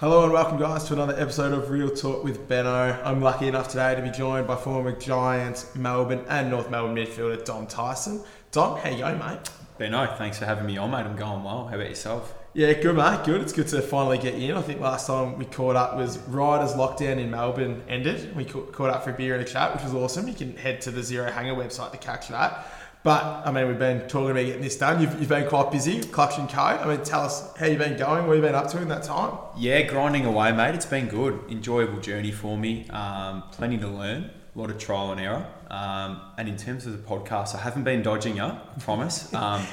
Hello and welcome, guys, to another episode of Real Talk with Benno. I'm lucky enough today to be joined by former Giants, Melbourne, and North Melbourne midfielder Dom Tyson. Dom, how you going, mate? Benno, thanks for having me on, mate. I'm going well. How about yourself? Yeah, good, mate. Good. It's good to finally get you in. I think last time we caught up was right as lockdown in Melbourne ended. We caught up for a beer and a chat, which was awesome. You can head to the Zero Hanger website to catch that. But I mean, we've been talking about getting this done. You've, you've been quite busy, Clutch and Co. I mean, tell us how you've been going. What you've been up to in that time? Yeah, grinding away, mate. It's been good. Enjoyable journey for me. Um, plenty to learn. A lot of trial and error. Um, and in terms of the podcast, I haven't been dodging you, I promise. Um,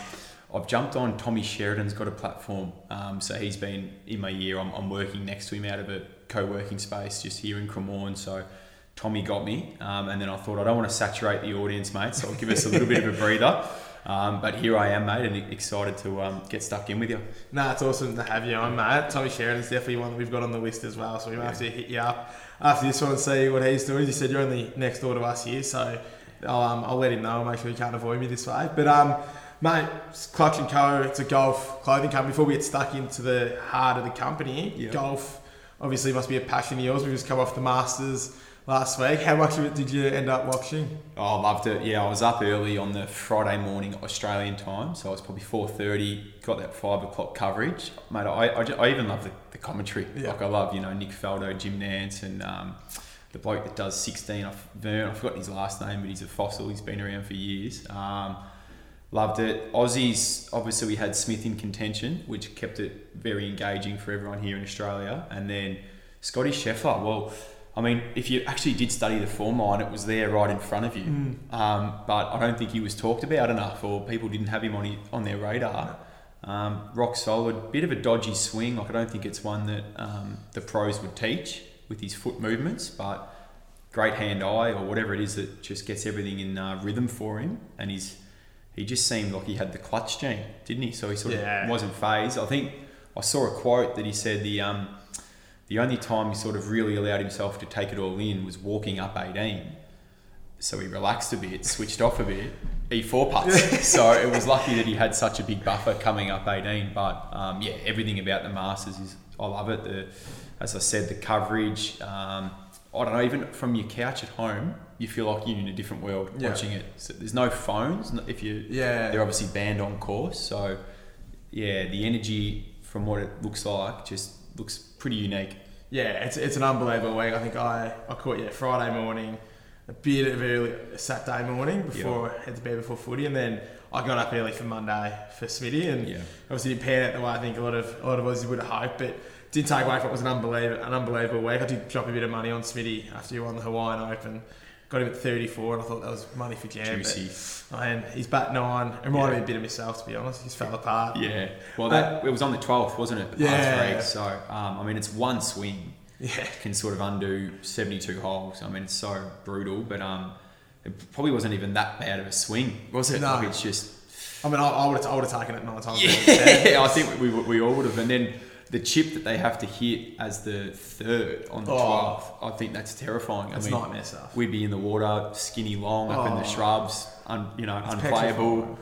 I've jumped on Tommy Sheridan's got a platform. Um, so he's been in my year. I'm, I'm working next to him out of a co-working space just here in Cremorne. So Tommy got me, um, and then I thought I don't want to saturate the audience, mate. So I'll give us a little bit of a breather. Um, but here I am, mate, and excited to um, get stuck in with you. Nah, it's awesome to have you on, mate. Tommy Sheridan's definitely one that we've got on the list as well, so we might have to hit you up after this one and see what he's doing. You said, you're only next door to us here, so I'll, um, I'll let him know and make sure he can't avoid me this way. But, um, mate, Clutch and Co. It's a golf clothing company. Before we get stuck into the heart of the company, golf obviously must be a passion of yours. We've just come off the Masters last week. How much of it did you end up watching? Oh, I loved it. Yeah, I was up early on the Friday morning Australian time, so it was probably four thirty. Got that five o'clock coverage, mate. I, I, I even love the, the commentary. Yeah. Like I love you know Nick Faldo, Jim Nantz, and um, the bloke that does sixteen. I f- Vern. I forgot his last name, but he's a fossil. He's been around for years. Um, loved it. Aussies. Obviously, we had Smith in contention, which kept it very engaging for everyone here in Australia, and then Scotty Scheffler. Well. I mean, if you actually did study the form line, it was there right in front of you. Um, but I don't think he was talked about enough, or people didn't have him on he- on their radar. Um, rock solid, bit of a dodgy swing. Like I don't think it's one that um, the pros would teach with his foot movements, but great hand eye or whatever it is that just gets everything in uh, rhythm for him. And he's he just seemed like he had the clutch gene, didn't he? So he sort Yeah. of wasn't phased. I think I saw a quote that he said the um, the only time he sort of really allowed himself to take it all in was walking up 18. So he relaxed a bit, switched off a bit, E4 putts. so it was lucky that he had such a big buffer coming up 18. But um, yeah, everything about the Masters is, I love it. The, as I said, the coverage. Um, I don't know, even from your couch at home, you feel like you're in a different world Yeah. watching it. So there's no phones. If you, Yeah. they're obviously banned on course. So yeah, the energy from what it looks like just looks pretty unique. Yeah, it's, it's an unbelievable week. I think I, I caught you Friday morning, a bit of early Saturday morning before I had to bed before footy, and then I got up early for Monday for Smitty, and Yeah. obviously didn't pan out the way I think a lot of a lot of us would have hoped, but didn't take away from it was an unbelievable an unbelievable week. I did drop a bit of money on Smitty after you won the Hawaiian Open. Got him at 34, and I thought that was money for jam. Juicy. But, and he's bat nine. It reminded Yeah. me a bit of myself, to be honest. He's fell apart. Yeah. Well, that it was on the 12th, wasn't it? The Yeah. three. So, um, I mean, it's one swing Yeah. can sort of undo 72 holes. I mean, it's so brutal, but um, it probably wasn't even that bad of a swing, was it? No. Like, it's just. I mean, I, I would have I taken it nine times. out of ten. Yeah, I think we, we all would have. And then the chip that they have to hit as the third on the Oh. 12th, I think that's terrifying. It's I mean, nightmare stuff. We'd be in the water, skinny long, up in the Oh. shrubs, un, you know, It's unplayable. petrifying.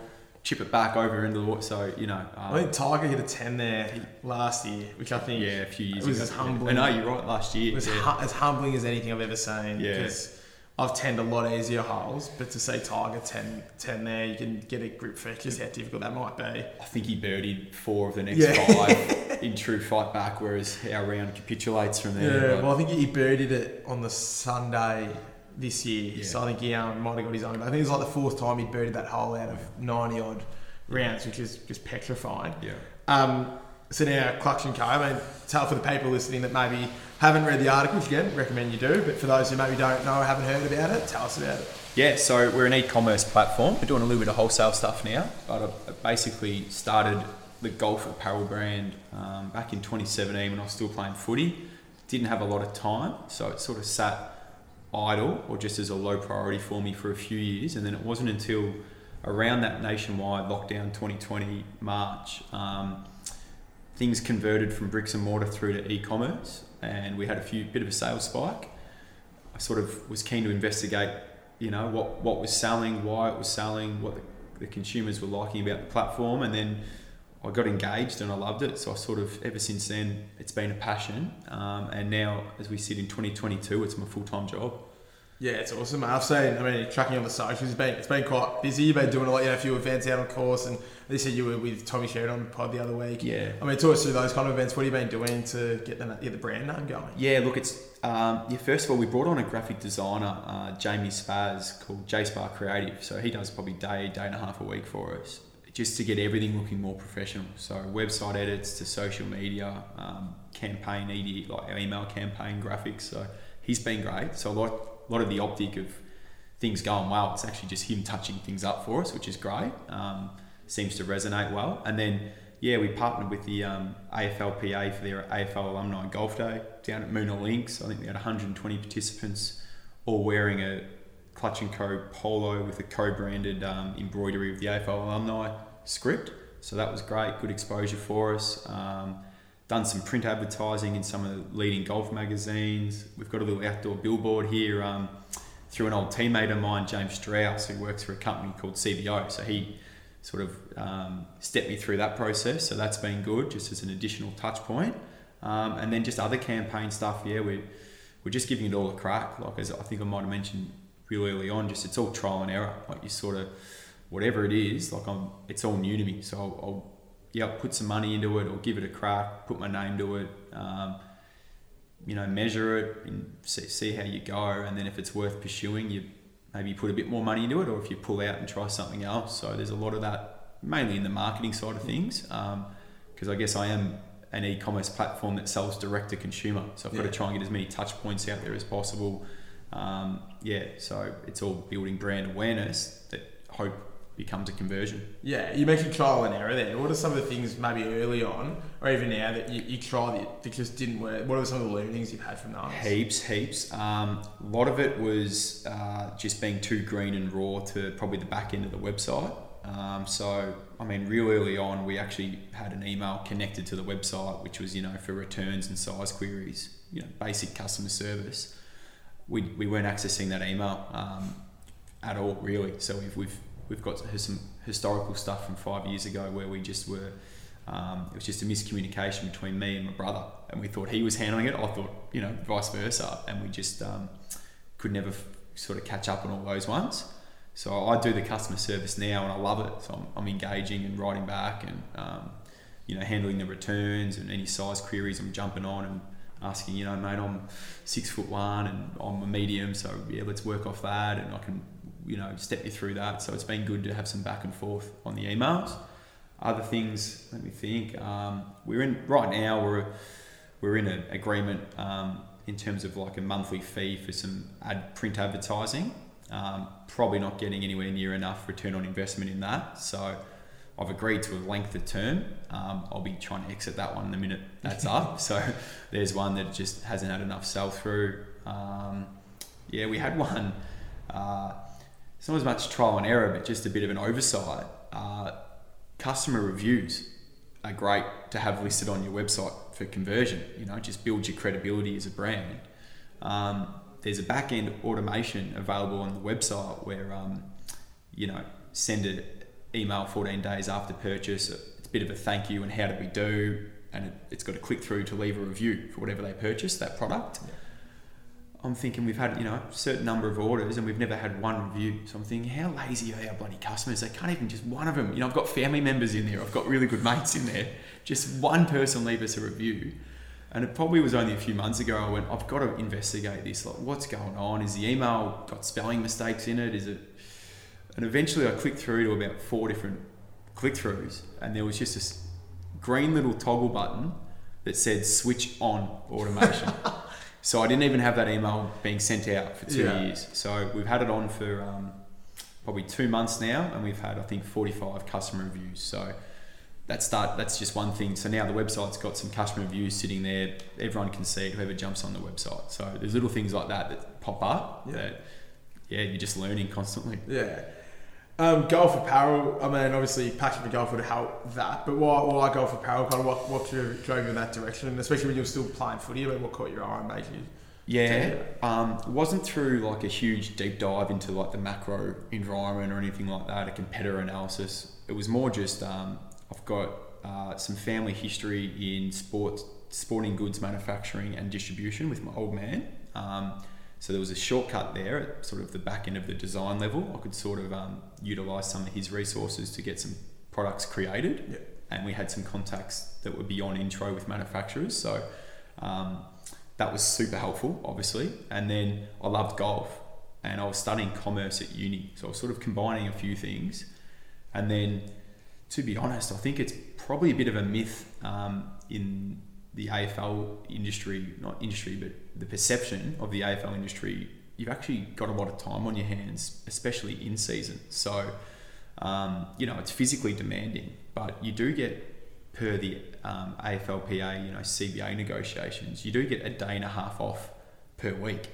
Chip it back over into the water. So you know, um, I think Tiger hit a 10 there last year, which I think yeah, a few years it was ago. as humbling. I know you're right. Last year, it was yeah. hu- as humbling as anything I've ever seen. Yeah. Because I've tenned a lot easier holes, but to see Tiger 10, 10 there, you can get a grip for just how difficult that might be. I think he birdied four of the next Yeah. five in true fight back, whereas our round capitulates from there. Yeah, well, I think he birdied it on the Sunday this year, Yeah. so I think he um, might have got his own. I think it was like the fourth time he birdied that hole out of 90 odd rounds, which is just petrifying. yeah. Um, so now, Clutch and Co. I mean, tell for the people listening that maybe haven't read the article, which again, recommend you do, but for those who maybe don't know or haven't heard about it, tell us about it. Yeah, so we're an e-commerce platform. We're doing a little bit of wholesale stuff now, but I basically started the golf apparel brand um, back in 2017 when I was still playing footy. Didn't have a lot of time, so it sort of sat idle or just as a low priority for me for a few years, and then it wasn't until around that nationwide lockdown 2020 March. Um, things converted from bricks and mortar through to e-commerce, and we had a few bit of a sales spike. I sort of was keen to investigate, you know, what what was selling, why it was selling, what the, the consumers were liking about the platform, and then I got engaged and I loved it. So I sort of ever since then it's been a passion. Um, and now as we sit in 2022, it's my full time job. Yeah, it's awesome. I've seen. I mean, tracking on the socials, it's been it's been quite busy. You've been doing a lot, you know, a few events out on course, and they said you were with Tommy Sheridan on the pod the other week. Yeah. I mean, talk us through those kind of events. What have you been doing to get the, get the brand name going? Yeah, look, it's um, yeah. First of all, we brought on a graphic designer, uh, Jamie Spaz, called J Spar Creative. So he does probably day, day and a half a week for us, just to get everything looking more professional. So website edits to social media, um, campaign ED, like our email campaign graphics. So he's been great. So a lot, a lot of the optic of things going well, it's actually just him touching things up for us, which is great. Um, seems to resonate well. And then yeah, we partnered with the um, AFLPA for their AFL Alumni Golf Day down at Moonah Links. I think we had 120 participants, all wearing a Clutch and Co polo with a co-branded um, embroidery of the AFL alumni script. So that was great, good exposure for us. Um, done some print advertising in some of the leading golf magazines. We've got a little outdoor billboard here um, through an old teammate of mine, James Strauss, who works for a company called CBO. So he sort of um, stepped me through that process. So that's been good, just as an additional touch point. Um, and then just other campaign stuff. Yeah, we we're just giving it all a crack. Like as I think I might have mentioned real early on, just it's all trial and error. Like you sort of whatever it is, like I'm, it's all new to me. So I'll, I'll yeah, put some money into it or give it a crack, put my name to it. Um, you know, measure it and see, see how you go, and then if it's worth pursuing, you maybe you put a bit more money into it, or if you pull out and try something else. So there's a lot of that, mainly in the marketing side of things, because um, I guess I am an e-commerce platform that sells direct to consumer. So I've got to try and get as many touch points out there as possible. Um, yeah, so it's all building brand awareness that hope becomes a conversion. Yeah, you mentioned trial and error there. What are some of the things maybe early on or even now that you, you tried it that just didn't work? What are some of the learnings you've had from that? Heaps, heaps. Um, a lot of it was uh, just being too green and raw to probably the back end of the website. Um, so, I mean, real early on, we actually had an email connected to the website, which was, you know, for returns and size queries, you know, basic customer service. We, we weren't accessing that email um, at all, really. So we've, we've we've got some historical stuff from five years ago where we just were um, it was just a miscommunication between me and my brother. And we thought he was handling it I thought you know vice versa. And we just um, could never f- sort of catch up on all those ones. So I do the customer service now and I love it. So I'm, I'm engaging and writing back and um, you know handling the returns and any size queries I'm jumping on and asking you know mate I'm six foot one and I'm a medium so yeah let's work off that and I can you know step you through that. So it's been good to have some back and forth on the emails. Other things, let me think. Um, we're in right now. We're we're in an agreement um, in terms of like a monthly fee for some ad print advertising. Um, probably not getting anywhere near enough return on investment in that. So I've agreed to a length of term. Um, I'll be trying to exit that one the minute that's up. So there's one that just hasn't had enough sell through. Um, yeah, we had one. Uh, it's not as much trial and error, but just a bit of an oversight. Uh, customer reviews are great to have listed on your website for conversion. You know, just build your credibility as a brand. Um, there's a back end automation available on the website where, um, you know, send an email 14 days after purchase. It's a bit of a thank you and how did we do, and it, has got to click through to leave a review for whatever they purchase that product. Yeah. I'm thinking we've had you know a certain number of orders and we've never had one review. So I'm thinking, how lazy are our bloody customers? They can't even just one of them. You know, I've got family members in there. I've got really good mates in there. Just one person leave us a review. And it probably was only a few months ago. I went, I've got to investigate this. Like, what's going on? Is the email got spelling mistakes in it? Is it? And eventually, I clicked through to about four different click throughs, and there was just this green little toggle button that said switch on automation. So I didn't even have that email being sent out for two yeah. years. So we've had it on for um, probably two months now, and we've had I think 45 customer reviews. So that start that's just one thing. So now the website's got some customer reviews sitting there. Everyone can see it, whoever jumps on the website. So there's little things like that that pop up yeah. that yeah, you're just learning constantly. Yeah. Um, golf apparel, I mean, obviously, passion for golf would help that, but why, why golf apparel? Kind of what, what drove you in that direction, and especially when you were still playing footy, I mean, what caught your eye and made you? Yeah, um, it wasn't through like a huge deep dive into like the macro environment or anything like that, a competitor analysis. It was more just um, I've got uh, some family history in sport, sporting goods manufacturing and distribution with my old man. Um, so there was a shortcut there at sort of the back end of the design level. I could sort of um, utilize some of his resources to get some products created. Yep. And we had some contacts that were beyond intro with manufacturers. So um, that was super helpful, obviously. And then I loved golf and I was studying commerce at uni. So I was sort of combining a few things. And then, to be honest, I think it's probably a bit of a myth um, in the AFL industry, not industry, but the perception of the AFL industry. You've actually got a lot of time on your hands, especially in season. So, um, you know, it's physically demanding, but you do get per the um, AFLPA, you know, CBA negotiations, you do get a day and a half off per week.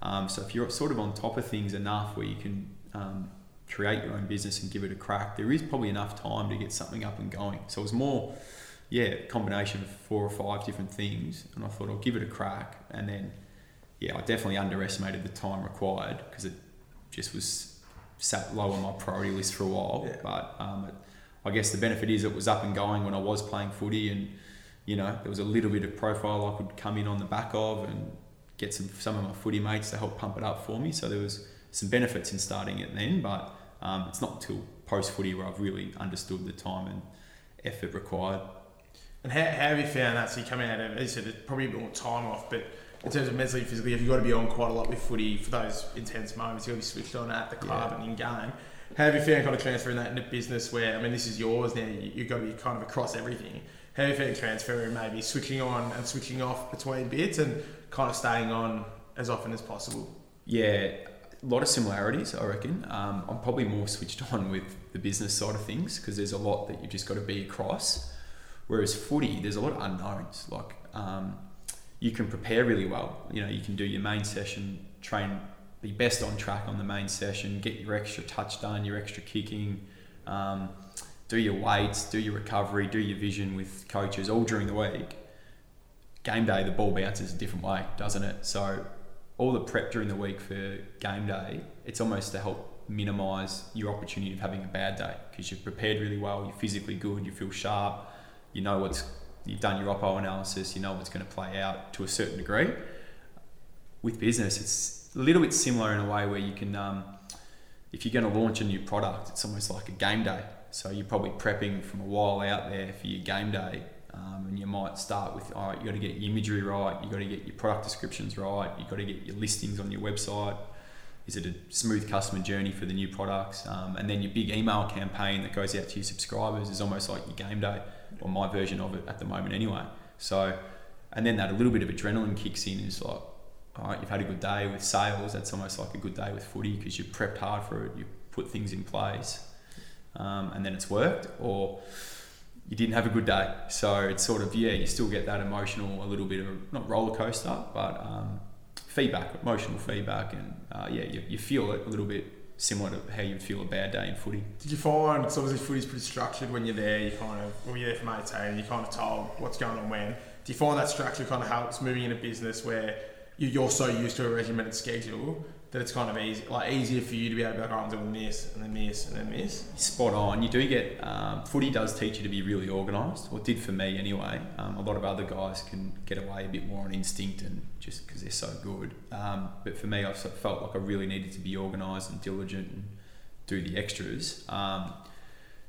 Um, so if you're sort of on top of things enough where you can um, create your own business and give it a crack, there is probably enough time to get something up and going. So it was more, yeah, combination of four or five different things, and I thought I'll give it a crack, and then, yeah, I definitely underestimated the time required because it just was sat low on my priority list for a while. Yeah. But um, it, I guess the benefit is it was up and going when I was playing footy, and you know there was a little bit of profile I could come in on the back of and get some some of my footy mates to help pump it up for me. So there was some benefits in starting it then, but um, it's not until post footy where I've really understood the time and effort required. And how, how have you found that? So you come out of, as you said, it's probably a bit more time off, but in terms of mentally, physically, have you got to be on quite a lot with footy for those intense moments? You've got to be switched on at the club Yeah. and in game. How have you found kind of transferring that into business where, I mean, this is yours now, you, you've got to be kind of across everything. How have you found transferring maybe switching on and switching off between bits and kind of staying on as often as possible? Yeah, a lot of similarities, I reckon. Um, I'm probably more switched on with the business side of things because there's a lot that you've just got to be across. Whereas footy, there's a lot of unknowns. Like um, you can prepare really well. You know, you can do your main session, train, be best on track on the main session, get your extra touch done, your extra kicking, um, do your weights, do your recovery, do your vision with coaches all during the week. Game day, the ball bounces a different way, doesn't it? So all the prep during the week for game day, it's almost to help minimise your opportunity of having a bad day because you've prepared really well, you're physically good, you feel sharp, you know what's you've done your oppo analysis, you know what's going to play out to a certain degree. With business, it's a little bit similar in a way where you can, um, if you're going to launch a new product, it's almost like a game day. So you're probably prepping from a while out there for your game day, um, and you might start with, all right, you got to get your imagery right, you got to get your product descriptions right, you got to get your listings on your website. Is it a smooth customer journey for the new products? Um, and then your big email campaign that goes out to your subscribers is almost like your game day, or my version of it at the moment anyway. So, and then that a little bit of adrenaline kicks in It's like, all right, you've had a good day with sales. That's almost like a good day with footy because you've prepped hard for it, you put things in place, um, and then it's worked. Or you didn't have a good day. So it's sort of yeah, you still get that emotional, a little bit of not roller coaster, but um, feedback, emotional feedback, and uh, yeah, you, you feel it a little bit similar to how you'd feel a bad day in footy. Did you find, it's obviously footy's pretty structured when you're there, you kind of, when you're there for mates, and you're kind of told what's going on when. Do you find that structure kind of helps moving into business where you're so used to a regimented schedule that it's kind of easy, like easier for you to be able to be like, oh, I'm doing this, and then this, and then this? Spot on. You do get um, footy does teach you to be really organised, or did for me anyway. Um, a lot of other guys can get away a bit more on instinct and just because they're so good. Um, but for me, I felt like I really needed to be organised and diligent and do the extras. Um,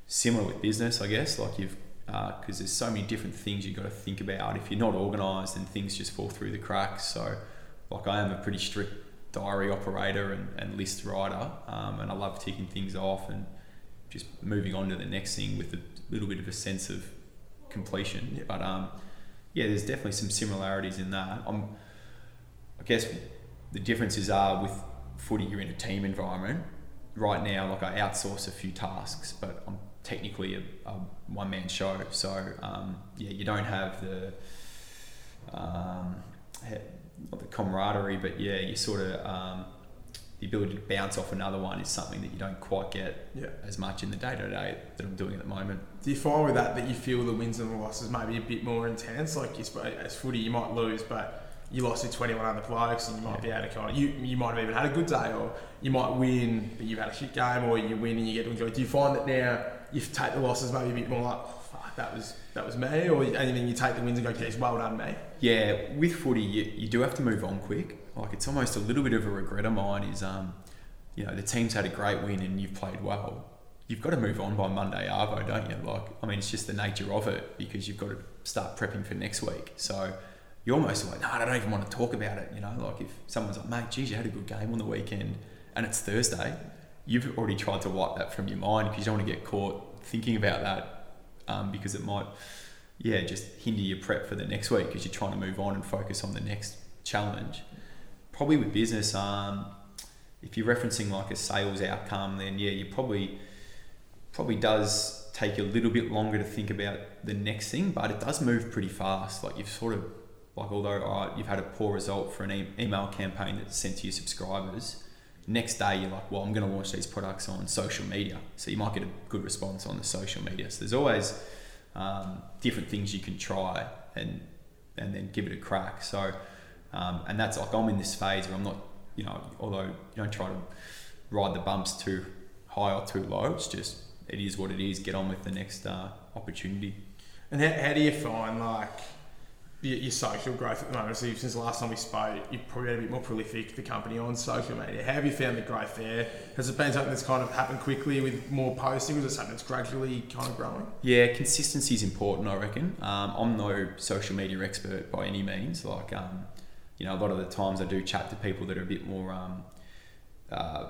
similar with business, I guess. Like you've because there's so many different things you've got to think about. If you're not organised, then things just fall through the cracks. So, like I am a pretty strict diary operator and, and list writer, um, and I love ticking things off and just moving on to the next thing with a little bit of a sense of completion. Yeah. But um, yeah, there's definitely some similarities in that. I'm, I guess the differences are with footy, you're in a team environment. Right now, like I outsource a few tasks, but I'm technically a, a one man show. So um, yeah, you don't have the um, not the camaraderie, but yeah, you sort of um, the ability to bounce off another one is something that you don't quite get Yeah. as much in the day to day that I'm doing at the moment. Do you find with that that you feel the wins and the losses maybe a bit more intense? Like you as footy, you might lose, but you lost to 21 other blokes, and you might be able to kind of you you might have even had a good day, or you might win, but you've had a shit game, or you win and you get to enjoy. Do you find that now you take the losses maybe a bit more like, that was that was me, or and then you take the wins and go, geez, well done, me. Yeah, with footy, you, you do have to move on quick. Like it's almost a little bit of a regret of mine is, um, you know, the team's had a great win and you've played well. You've got to move on by Monday Arvo, don't you? Like, I mean, it's just the nature of it because you've got to start prepping for next week. So you're almost like, no, I don't even want to talk about it. You know, like if someone's like, mate, geez, you had a good game on the weekend and it's Thursday, you've already tried to wipe that from your mind because you don't want to get caught thinking about that um, because it might, yeah, just hinder your prep for the next week because you're trying to move on and focus on the next challenge. Probably with business, um, if you're referencing like a sales outcome, then yeah, you probably probably does take a little bit longer to think about the next thing, but it does move pretty fast. Like you've sort of like although right, you've had a poor result for an e- email campaign that's sent to your subscribers, next day you're like, well, I'm going to launch these products on social media. So you might get a good response on the social media. So there's always um, different things you can try and and then give it a crack. So um, and that's like I'm in this phase where I'm not, you know, although you don't try to ride the bumps too high or too low. It's just it is what it is. Get on with the next uh, opportunity. And how, how do you find like your, social growth at the moment? So since the last time we spoke, you've probably had a bit more prolific the company on social media. How have you found the growth there? Has it been something that's kind of happened quickly with more posting, or is it something that's gradually kind of growing? Yeah, consistency is important. I reckon. Um, I'm no social media expert by any means. Like, um, you know, a lot of the times I do chat to people that are a bit more. Um, uh,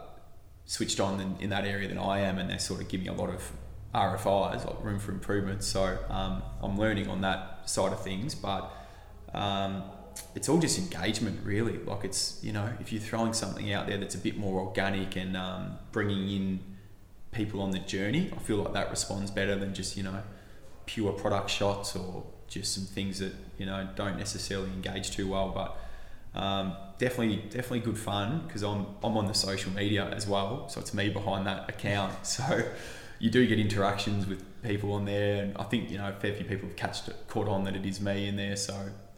switched on in, in that area than I am, and they're sort of giving a lot of RFIs, like room for improvement. So um, I'm learning on that side of things, but um, it's all just engagement, really. Like it's you know, if you're throwing something out there that's a bit more organic and um, bringing in people on the journey, I feel like that responds better than just you know pure product shots or just some things that you know don't necessarily engage too well, but um, definitely, definitely good fun because I'm I'm on the social media as well, so it's me behind that account. So you do get interactions with people on there, and I think you know a fair few people have catched caught on that it is me in there. So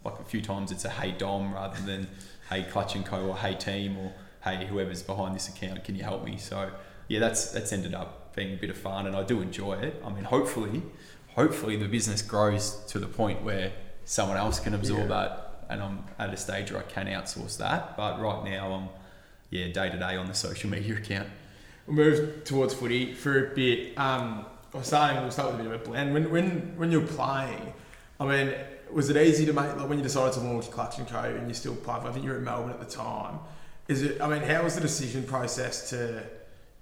like a few times it's a hey Dom rather than hey Clutch and Co or hey team or hey whoever's behind this account, can you help me? So yeah, that's that's ended up being a bit of fun, and I do enjoy it. I mean, hopefully, hopefully the business grows to the point where someone else can absorb yeah. that and I'm at a stage where I can outsource that. But right now, I'm yeah day to day on the social media account. We'll move towards footy for a bit. Um, we're starting. We'll start with a bit of a blend. When when when you're playing, I mean, was it easy to make like when you decided to launch Clutch and Co. and you're still play? I think you were in Melbourne at the time. Is it? I mean, how was the decision process to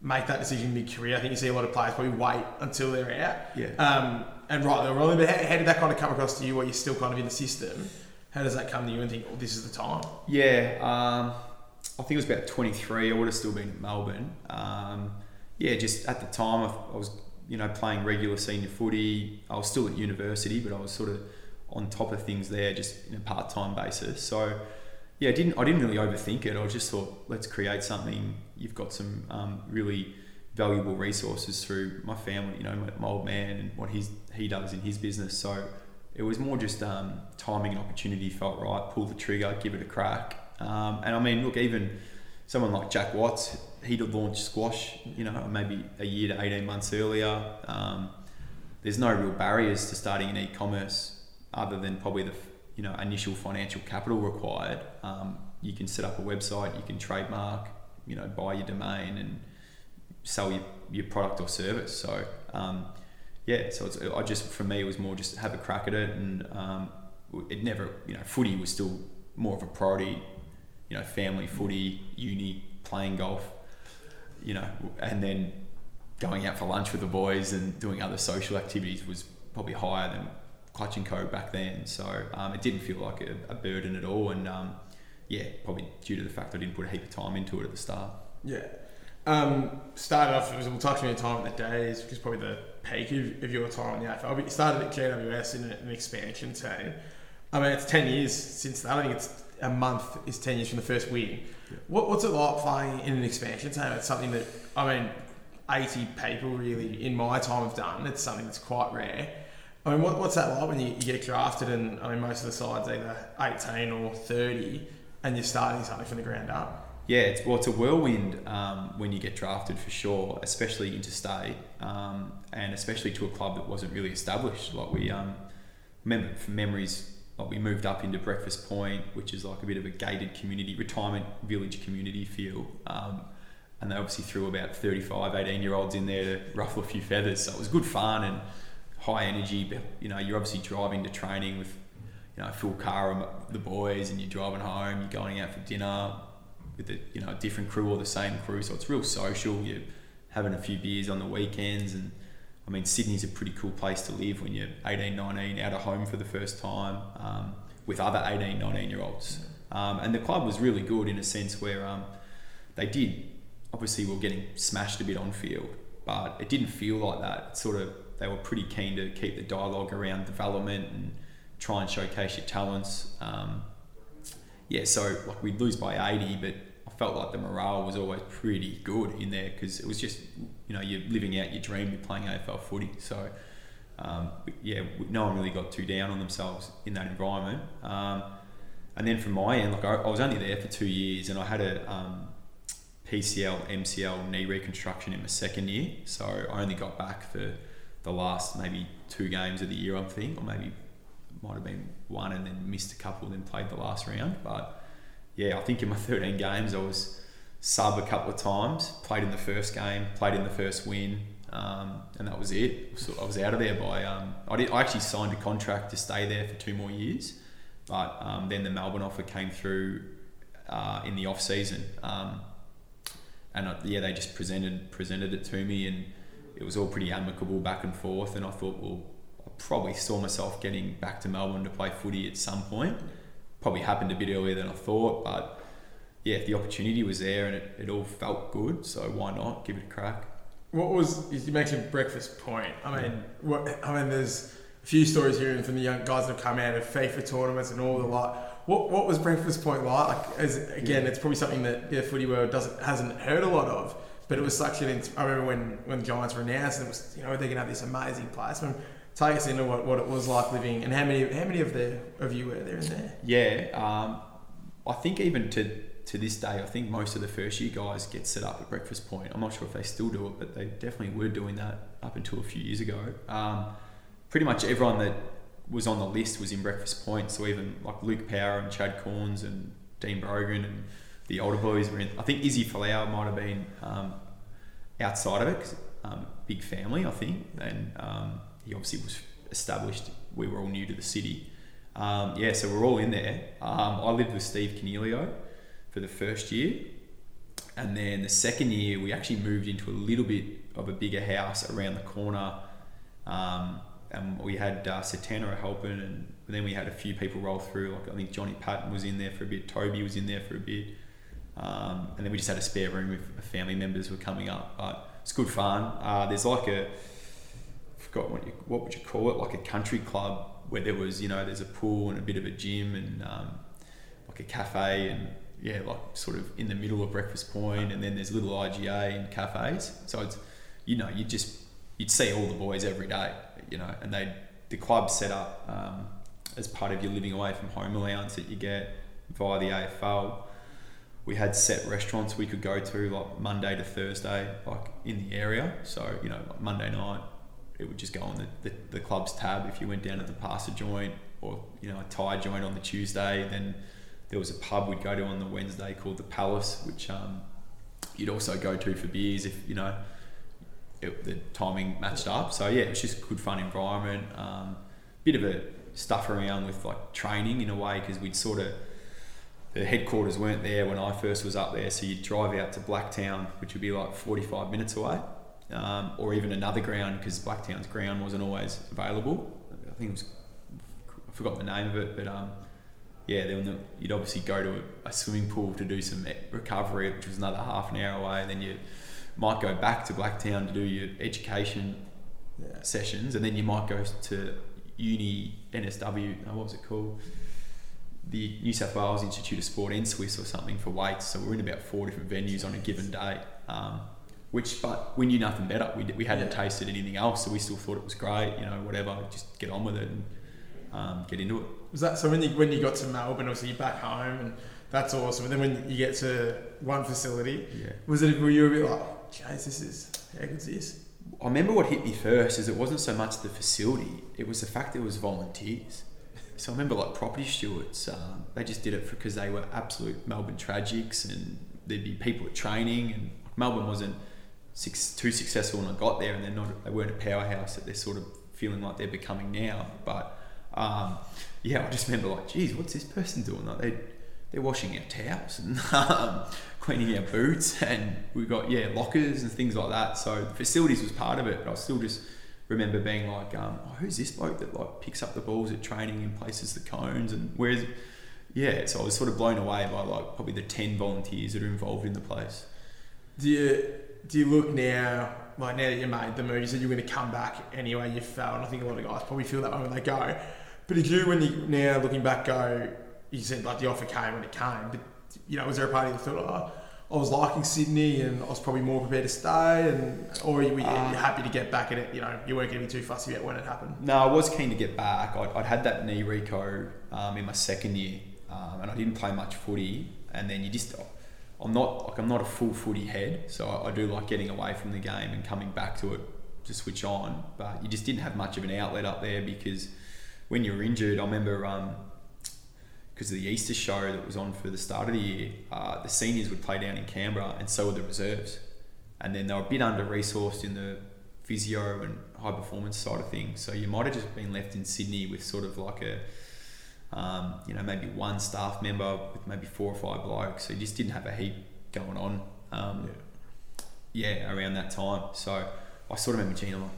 make that decision mid career? I think you see a lot of players probably wait until they're out. Yeah. Um, and right, they're wrong. But how, how did that kind of come across to you? Where you're still kind of in the system? How does that come to you and think, oh, this is the time? Yeah, um, I think it was about 23. I would have still been at Melbourne. Um, yeah, just at the time, I was, you know, playing regular senior footy. I was still at university, but I was sort of on top of things there, just in a part-time basis. So, yeah, I didn't, I didn't really overthink it. I just thought, let's create something. You've got some um, really valuable resources through my family, you know, my, my old man and what he's, he does in his business. So it was more just um, timing and opportunity felt right, pull the trigger, give it a crack. Um, and I mean, look, even someone like Jack Watts, he'd have launched squash, you know, maybe a year to 18 months earlier. Um, there's no real barriers to starting an e-commerce other than probably the you know initial financial capital required. Um, you can set up a website, you can trademark, you know, buy your domain and sell your, your product or service. So um, yeah, so it's, I just for me it was more just have a crack at it, and um, it never you know footy was still more of a priority, you know, family footy, uni, playing golf, you know, and then going out for lunch with the boys and doing other social activities was probably higher than clutch and co back then. So um, it didn't feel like a, a burden at all, and um, yeah, probably due to the fact I didn't put a heap of time into it at the start. Yeah. Um, started off, we'll touch on your time at the Dees, because probably the peak of, of your time in the AFL. But you started at GWS in an expansion team. I mean, it's 10 years since that. I think it's a month is 10 years from the first win. Yeah. What, what's it like playing in an expansion team? It's something that, I mean, 80 people really in my time have done. It's something that's quite rare. I mean, what, what's that like when you, you get drafted and, I mean, most of the sides either 18 or 30 and you're starting something from the ground up? yeah, it's well, it's a whirlwind um, when you get drafted for sure, especially interstate, um, and especially to a club that wasn't really established. Like we um, remember from memories, like we moved up into Breakfast Point, which is like a bit of a gated community, retirement village community feel. Um, and they obviously threw about 35, 18 year olds in there to ruffle a few feathers. So it was good fun and high energy. But, you know, you're obviously driving to training with, you know, full car of the boys and you're driving home, you're going out for dinner with a, you know, a different crew or the same crew. So it's real social. You're having a few beers on the weekends. And I mean, Sydney's a pretty cool place to live when you're 18, 19, out of home for the first time um, with other 18, 19 year olds. Um, and the club was really good in a sense where um, they did obviously we are getting smashed a bit on field, but it didn't feel like that. It sort of they were pretty keen to keep the dialogue around development and try and showcase your talents. Um, yeah, so like we'd lose by 80, but I felt like the morale was always pretty good in there because it was just you know you're living out your dream, you're playing AFL footy. So um, yeah, no one really got too down on themselves in that environment. Um, and then from my end, like I, I, was only there for two years, and I had a um, PCL, MCL knee reconstruction in my second year. So I only got back for the last maybe two games of the year, I think, or maybe might have been one and then missed a couple and then played the last round. But yeah, I think in my 13 games I was sub a couple of times, played in the first game, played in the first win, um, and that was it. So I was out of there by, um, I, did, I actually signed a contract to stay there for two more years, but um, then the Melbourne offer came through uh, in the off season. Um, and I, yeah, they just presented presented it to me, and it was all pretty amicable back and forth. And I thought, well, I probably saw myself getting back to Melbourne to play footy at some point. Probably happened a bit earlier than I thought, but yeah, if the opportunity was there and it, it all felt good, so why not give it a crack? What was you mentioned breakfast point? I mean, what I mean, there's a few stories here from the young guys that have come out of FIFA tournaments and all the like what what was Breakfast Point like? like as, again, it's probably something that the footy world doesn't hasn't heard a lot of. But it was such an. I remember when when the Giants were announced, and it was you know they're gonna have this amazing place. Mean, take us into what, what it was like living, and how many how many of the of you were there in there? Yeah, um, I think even to to this day, I think most of the first year guys get set up at Breakfast Point. I'm not sure if they still do it, but they definitely were doing that up until a few years ago. Um, pretty much everyone that was on the list was in Breakfast Point. So even like Luke Power and Chad Cornes and Dean Brogan and the older boys were in. I think Izzy Folau might have been um, outside of it because um, big family, I think, and um, he obviously was established. We were all new to the city. Um, yeah, so we're all in there. Um, I lived with Steve Coniglio for the first year. And then the second year, we actually moved into a little bit of a bigger house around the corner. Um, and we had uh, Setanta helping, and then we had a few people roll through. Like I think Johnny Patton was in there for a bit, Toby was in there for a bit, um, and then we just had a spare room if family members were coming up. But it's good fun. Uh, there's like a I forgot what you, what would you call it, like a country club where there was you know there's a pool and a bit of a gym and um, like a cafe and yeah like sort of in the middle of Breakfast Point, and then there's little IGA and cafes. So it's you know you just you'd see all the boys every day you know, and they the club set up um, as part of your living away from home allowance that you get via the AFL. We had set restaurants we could go to like Monday to Thursday, like in the area. So you know, like Monday night, it would just go on the, the, the club's tab if you went down to the pasta joint or you know a Thai joint on the Tuesday. Then there was a pub we'd go to on the Wednesday called the Palace, which um, you'd also go to for beers if you know it, the timing matched up. So yeah, it was just a good fun environment. Um, bit of a stuff around with like training in a way because we'd sort of the headquarters weren't there when I first was up there, so you'd drive out to Blacktown, which would be like 45 minutes away, um, or even another ground because Blacktown's ground wasn't always available. I think it was I forgot the name of it, but um, yeah, then you'd obviously go to a, a, swimming pool to do some recovery, which was another half an hour away, and then you might go back to Blacktown to do your education yeah. sessions, and then you might go to uni NSW. Oh, what was it called? The New South Wales Institute of Sport in Swiss or something for weights. So we're in about four different venues on a given day. Um, which, but we knew nothing better. We, we hadn't yeah. tasted anything else, so we still thought it was great. You know, whatever, just get on with it and um, get into it. Was that so? When you when you got to Melbourne, obviously you're back home and That's awesome. And then when you get to one facility, Yeah. was it were you a bit like, Jeez, this is how good's this? I remember what hit me first is it wasn't so much the facility; it was the fact that it was volunteers. So I remember like property stewards, um, they just did it because they were absolute Melbourne tragics, and there'd be people at training, and Melbourne wasn't six, too successful when I got there, and they're not they weren't a powerhouse that they're sort of feeling like they're becoming now. But um, yeah, I just remember like, geez, what's this person doing? Like they they're washing our towels and um, cleaning our boots, and we got yeah lockers and things like that. So the facilities was part of it, but I was still just remember being like, um, oh, who's this bloke that like picks up the balls at training and places the cones and where's yeah. So I was sort of blown away by like probably the ten volunteers that are involved in the place. Do you do you look now like now that you made the move, you said you're going to come back anyway. You fell, and I think a lot of guys probably feel that way when they go. But did you, when you now looking back, go? You said like the offer came when it came, but you know, was there a part of you that thought, oh, I was liking Sydney and I was probably more prepared to stay, and or you, were you Uh, happy to get back at it? You know, you weren't going to be too fussy about when it happened. No, I was keen to get back. I'd, I'd had that knee reco um, in my second year, um, and I didn't play much footy. And then you just, I'm not like I'm not a full footy head, so I, I do like getting away from the game and coming back to it to switch on. But you just didn't have much of an outlet up there because when you were injured, I remember because of the Easter show that was on for the start of the year, uh, the seniors would play down in Canberra, and so would the reserves. And then they were a bit under resourced in the physio and high performance side of things. So you might have just been left in Sydney with sort of like a, um, you know, maybe one staff member with maybe four or five blokes. So you just didn't have a heap going on. Um, yeah. around that time. So I sort of remember, Gina, like,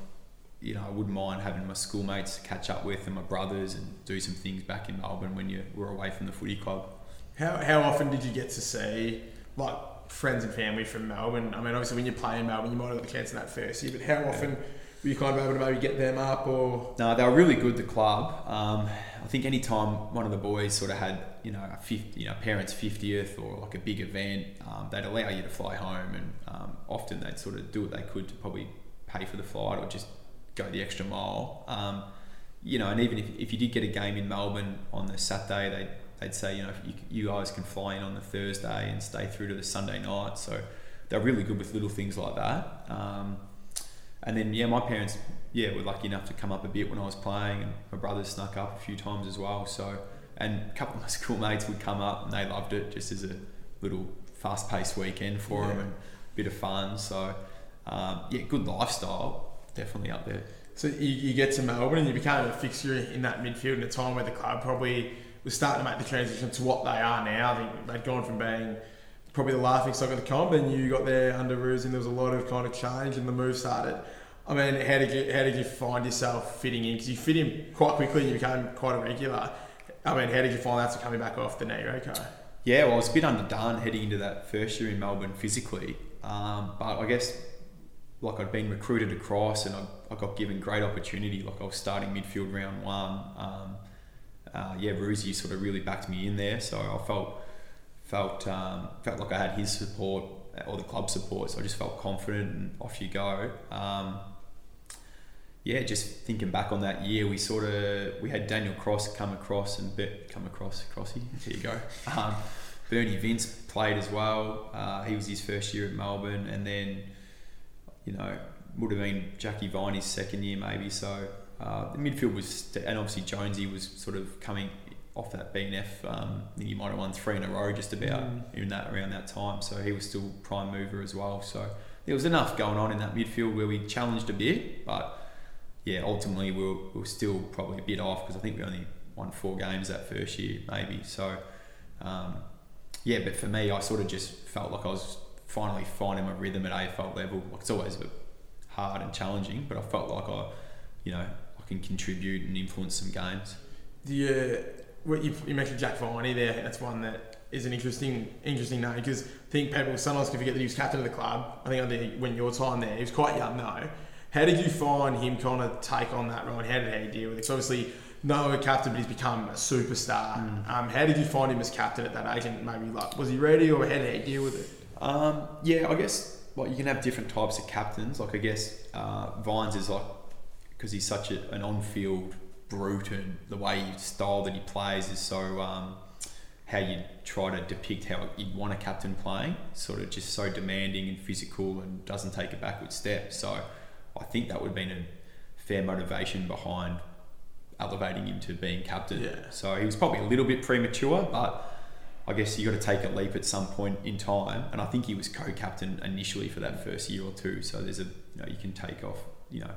you know, I wouldn't mind having my schoolmates to catch up with and my brothers and do some things back in Melbourne when you were away from the footy club. How, how often did you get to see like friends and family from Melbourne? I mean, obviously when you play in Melbourne, you might have got the chance in that first year, but how often were you kind of able to maybe get them up or? No, they were really good. The club. Um, I think any time one of the boys sort of had, you know, a 50, you know, parents' fiftieth or like a big event, um, they'd allow you to fly home, and um, often they'd sort of do what they could to probably pay for the flight or just go the extra mile. Um, you know, and even if, if you did get a game in Melbourne on the Saturday, they they'd say, you know, you, you guys can fly in on the Thursday and stay through to the Sunday night. So they're really good with little things like that. Um, and then yeah, my parents yeah were lucky enough to come up a bit when I was playing, and my brothers snuck up a few times as well. So and a couple of my schoolmates would come up and they loved it just as a little fast-paced weekend for Yeah. them and a bit of fun. So um, yeah, good lifestyle, definitely up there. So you, you get to Melbourne and you became a fixture in that midfield in a time where the club probably was starting to make the transition to what they are now. I think they'd gone from being probably the laughing stock of the comp, and you got there under Roos, and there was a lot of kind of change, and the move started. I mean, how did you how did you find yourself fitting in? Because you fit in quite quickly, and you became quite a regular. I mean, how did you find after coming back off the knee, okay? Yeah, well, I was a bit underdone heading into that first year in Melbourne physically, um, but I guess like I'd been recruited across and I, I got given great opportunity. Like I was starting midfield round one. Um, uh, yeah, Roosy sort of really backed me in there, so I felt felt um, felt like I had his support or the club support. So I just felt confident and off you go. Um, yeah, just thinking back on that year, we sort of we had Daniel Cross come across and Be- come across Crossy. There you go. Um, Bernie Vince played as well. Uh, he was his first year at Melbourne, and then you know would have been Jackie Viney's second year maybe. So uh, the midfield was, st- and obviously Jonesy was sort of coming off that BNF. Um, I think he might have won three in a row just about Mm. in that around that time. So he was still prime mover as well. So there was enough going on in that midfield where we challenged a bit, but yeah, ultimately we were, we were still probably a bit off because I think we only won four games that first year, maybe. So, um, yeah, but for me, I sort of just felt like I was finally finding my rhythm at AFL level. It's always a bit hard and challenging, but I felt like I, you know, I can contribute and influence some games. Do you, what you, you mentioned Jack Viney there. That's one that is an interesting interesting name because I think people sometimes can forget that he was captain of the club. I think under when your time there, he was quite young though. How did you find him kind of take on that role? And how did he deal with it? 'Cause obviously, no a captain, but he's become a superstar. Um, how did you find him as captain at that age? And maybe like, was he ready, or how did he deal with it? Um, yeah, I guess like you can have different types of captains. Like I guess uh, Vines is like because he's such a, an on-field brute and the way he style that he plays is so um, how you try to depict how you'd want a captain playing, sort of just so demanding and physical and doesn't take a backward step. So I think that would have been a fair motivation behind elevating him to being captain. Yeah. So he was probably a little bit premature, but I guess you got to take a leap at some point in time. And I think he was co-captain initially for that first year or two. So there's a you know you can take off you know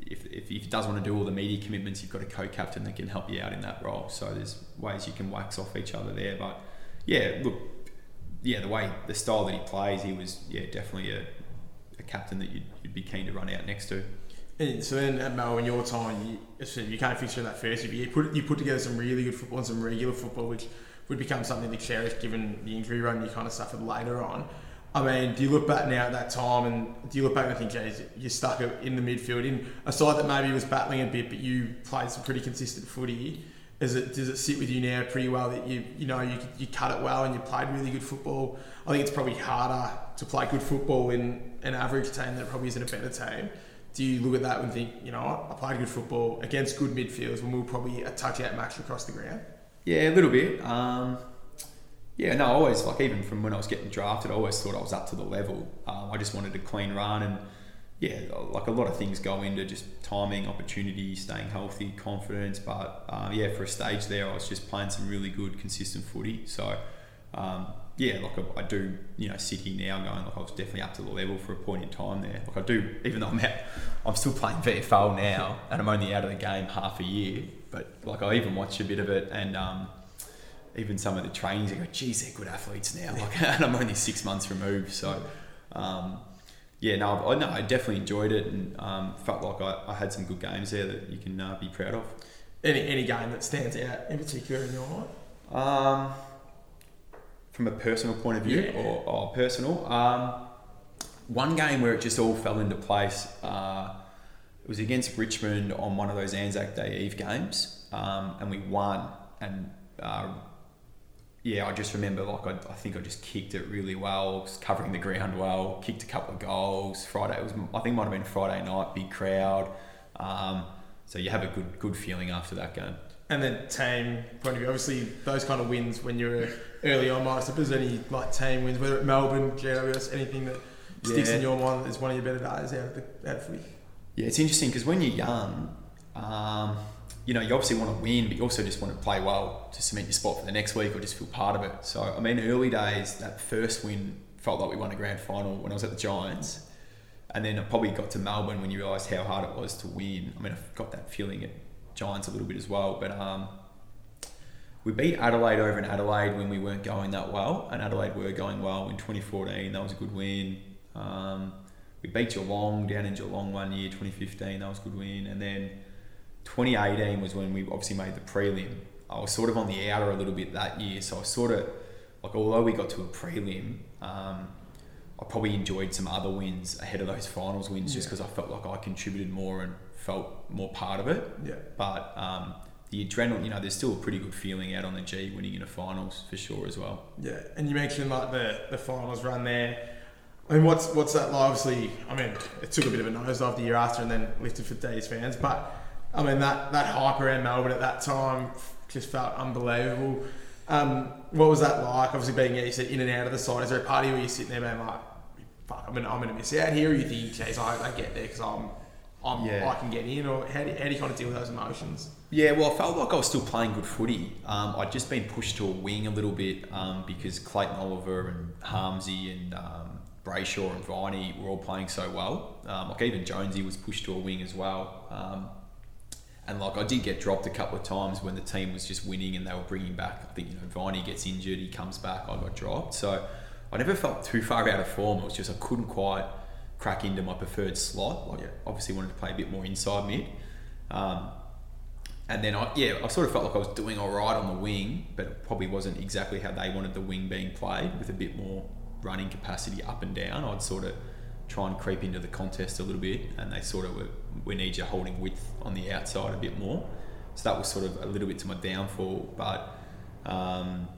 if, if, he doesn't want to do all the media commitments, you've got a co-captain that can help you out in that role. So there's ways you can wax off each other there. But yeah, look, yeah, the way the style that he plays, he was yeah definitely a, a captain that you'd, you'd be keen to run out next to. And so then uh, at Mel, in your time, you, you can't fix in that first year. You put you put together some really good football and some regular football, which would become something to cherish given the injury run you kind of suffered later on. I mean, do you look back now at that time and do you look back and think, geez, you're stuck in the midfield in a side that maybe was battling a bit, but you played some pretty consistent footy? Is it does it sit with you now pretty well that you you know you, you cut it well and you played really good football? I think it's probably harder to play good football in an average team that probably isn't a better team. Do you look at that and think, you know, what, I played good football against good midfielders when we were probably a touch out match across the ground? Yeah, a little bit. Um, yeah, no, I always like even from when I was getting drafted, I always thought I was up to the level. Um, I just wanted a clean run, and yeah, like a lot of things go into just timing, opportunity, staying healthy, confidence. But uh, yeah, for a stage there, I was just playing some really good, consistent footy. So um, yeah, like I, I, do, you know, sit here now going like I was definitely up to the level for a point in time there. Like I do, even though I'm out, I'm still playing VFL now, and I'm only out of the game half a year. But like I even watch a bit of it, and um, even some of the trainings, I go, geez, they're good athletes now. Like, and I'm only six months removed, so um, yeah, no, I, no, I definitely enjoyed it and um, felt like I, I, had some good games there that you can uh, be proud of. Any any game that stands out in particular in your mind? Um, from a personal point of view, yeah. or, or personal, um, one game where it just all fell into place. Uh, it was against Richmond on one of those Anzac Day Eve games, um, and we won. And uh, yeah, I just remember like I, I think I just kicked it really well, was covering the ground well, kicked a couple of goals. Friday it was I think it might have been Friday night, big crowd. Um, so you have a good good feeling after that game. And then team point of view, obviously those kind of wins when you're early on. If there's any like team wins, whether at Melbourne, GWS, anything that sticks yeah. in your mind as one of your better days out of the out of footy. Yeah, it's interesting because when you're young. Um, you know, you obviously want to win, but you also just want to play well to cement your spot for the next week or just feel part of it. So, I mean, early days, that first win felt like we won a grand final when I was at the Giants. And then I probably got to Melbourne when you realised how hard it was to win. I mean, I've got that feeling at Giants a little bit as well. But um, we beat Adelaide over in Adelaide when we weren't going that well. And Adelaide were going well in 2014. That was a good win. Um, we beat Geelong down in Geelong one year, 2015. That was a good win. And then 2018 was when we obviously made the prelim. I was sort of on the outer a little bit that year, so I sort of like although we got to a prelim, um, I probably enjoyed some other wins ahead of those finals wins yeah. just because I felt like I contributed more and felt more part of it. Yeah. But um, the adrenaline, you know, there's still a pretty good feeling out on the G winning in a finals for sure as well. Yeah, and you mentioned like the the finals run there. I mean, what's what's that like? Obviously, I mean, it took a bit of a nose off the year after and then lifted for Dees fans, but I mean, that, that hype around Melbourne at that time just felt unbelievable. Um, what was that like? Obviously, being you said in and out of the side. Is there a party where you're sitting there being like, "Fuck, I'm gonna, I'm gonna miss out here"? Or you think, "Geez, I, I get there because I'm, I'm, yeah. I can get in"? Or how do, how do you kind of deal with those emotions? Yeah, well, I felt like I was still playing good footy. Um, I'd just been pushed to a wing a little bit um, because Clayton Oliver and Harmsey and um, Brayshaw and Viney were all playing so well. Um, like even Jonesy was pushed to a wing as well. Um, and like I did get dropped a couple of times when the team was just winning and they were bringing back. I think you know Viney gets injured, he comes back, I got dropped. So I never felt too far out of form. It was just I couldn't quite crack into my preferred slot. Like obviously wanted to play a bit more inside mid. Um, and then I yeah I sort of felt like I was doing all right on the wing, but it probably wasn't exactly how they wanted the wing being played with a bit more running capacity up and down. I'd sort of try and creep into the contest a little bit, and they sort of were, we need you holding width on the outside a bit more. So that was sort of a little bit to my downfall, but um,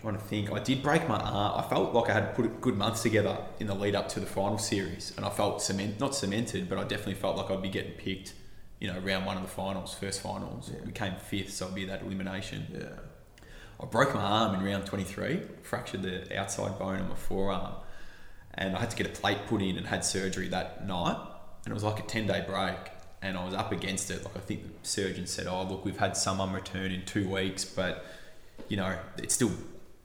trying to think, I did break my arm. I felt like I had put good months together in the lead up to the final series, and I felt cement, not cemented, but I definitely felt like I'd be getting picked. You know, round one of the finals, first finals, yeah. became fifth, so I'd be that elimination. Yeah. I broke my arm in round 23, fractured the outside bone of my forearm, and I had to get a plate put in and had surgery that night. And it was like a 10 day break, and I was up against it. Like I think the surgeon said, "Oh, look, we've had someone return in two weeks, but you know, it's still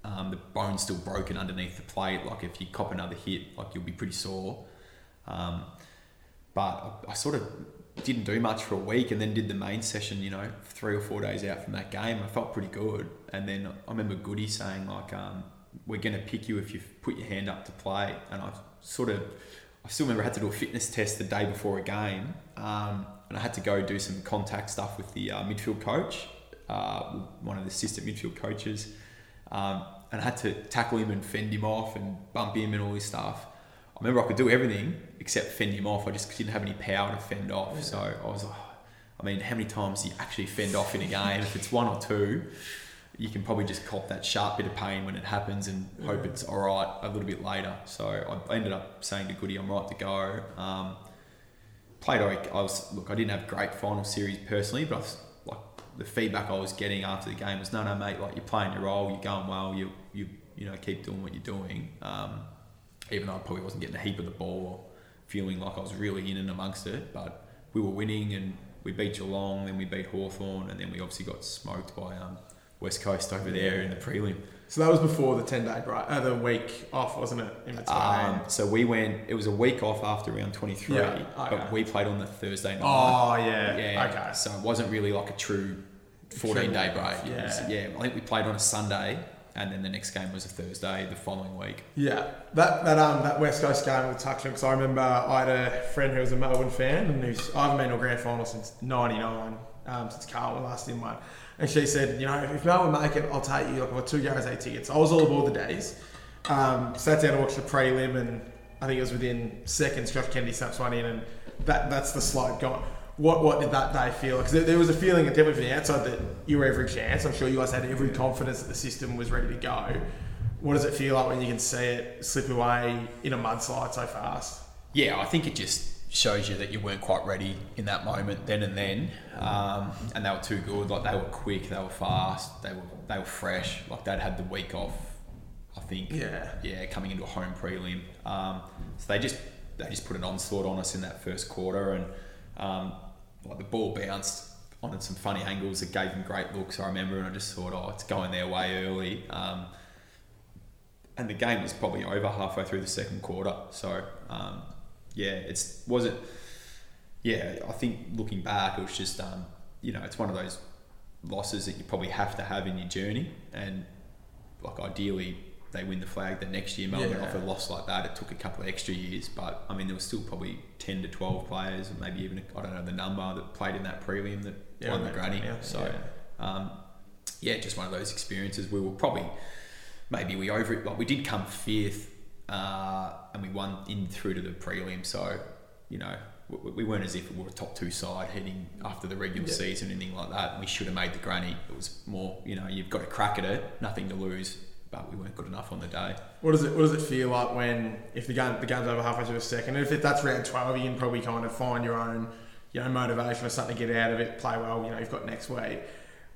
um, the bone's still broken underneath the plate. Like if you cop another hit, like you'll be pretty sore." Um, but I, I sort of didn't do much for a week and then did the main session, you know, three or four days out from that game. I felt pretty good. And then I remember Goody saying, like, um, we're going to pick you if you put your hand up to play. And I sort of, I still remember I had to do a fitness test the day before a game. Um, and I had to go do some contact stuff with the uh, midfield coach, uh, one of the assistant midfield coaches. Um, and I had to tackle him and fend him off and bump him and all this stuff. I remember I could do everything except fend him off. I just didn't have any power to fend off. Yeah. So I was like, I mean, how many times do you actually fend off in a game? if it's one or two, you can probably just cop that sharp bit of pain when it happens and hope it's all right a little bit later. So I ended up saying to Goody, I'm right to go. Um, played I was look, I didn't have great final series personally, but I was, like the feedback I was getting after the game was, no, no, mate, like you're playing your role, you're going well, you you you know keep doing what you're doing. Um, even though I probably wasn't getting a heap of the ball or feeling like I was really in and amongst it. But we were winning and we beat Geelong, then we beat Hawthorn, and then we obviously got smoked by um, West Coast over there in the prelim. So that was before the 10 day break, uh, the week off, wasn't it? In between? Um, so we went, it was a week off after round 23, yeah, okay. but we played on the Thursday night. Oh, yeah. Yeah. Okay. So it wasn't really like a true 14 day break. Yeah. Was, yeah. I think we played on a Sunday and then the next game was a Thursday the following week. Yeah, that that um that West Coast game with touch because I remember I had a friend who was a Melbourne fan and who's I haven't been to a grand final since '99, um, since Carlton last in one, and she said, you know, if Melbourne make it, I'll take you. Like, I've got two Gareth A tickets. I was all aboard the Dees. Um, sat down to watch the prelim, and I think it was within seconds. Josh Kennedy snaps one in, and that that's the slide gone what what did that day feel? Because there was a feeling, definitely from the outside, that you were every chance. I'm sure you guys had every confidence that the system was ready to go. What does it feel like when you can see it slip away in a mudslide so fast? Yeah, I think it just shows you that you weren't quite ready in that moment then and then, um, and they were too good. Like they were quick, they were fast, they were they were fresh. Like they'd had the week off. I think. Yeah. Yeah, coming into a home prelim, um, so they just they just put an onslaught on us in that first quarter and. Um, like the ball bounced on some funny angles that gave them great looks. I remember, and I just thought, oh, it's going their way early. Um, and the game was probably over halfway through the second quarter. So um, yeah, it's was it. Yeah, I think looking back, it was just um, you know it's one of those losses that you probably have to have in your journey, and like ideally they win the flag the next year. Melbourne yeah. off a loss like that, it took a couple of extra years, but I mean there was still probably ten to twelve players, maybe even I don't know the number that played in that prelim that yeah, won the granny. Yeah. So yeah. Um, yeah, just one of those experiences. We were probably maybe we over it, like we did come fifth, uh, and we won in through to the prelim. So you know we weren't as if we were a top two side heading after the regular season or anything like that. We should have made the granny. It was more, you know, you've got to crack at it, nothing to lose but we weren't good enough on the day. What does it What does it feel like when if the game the game's over halfway through the second? And if that's round twelve, you can probably kind of find your own you know motivation or something to get out of it. Play well. You know you've got next week.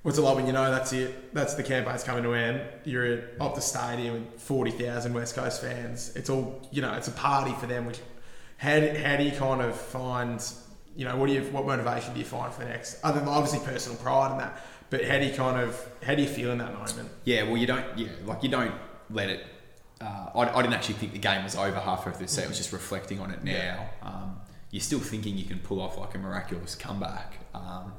What's it like when you know that's it? That's the campaign's coming to an end. You're at Optus Stadium with forty thousand West Coast fans. It's all you know. It's a party for them. Which how do, how do you kind of find you know what do you what motivation do you find for the next? Other than obviously personal pride and that but how do you kind of how do you feel in that moment? Yeah, well, you don't. Yeah, like you don't let it. Uh, I, I didn't actually think the game was over halfway through the set. I was just reflecting on it now. Yeah. Um, you're still thinking you can pull off like a miraculous comeback, um,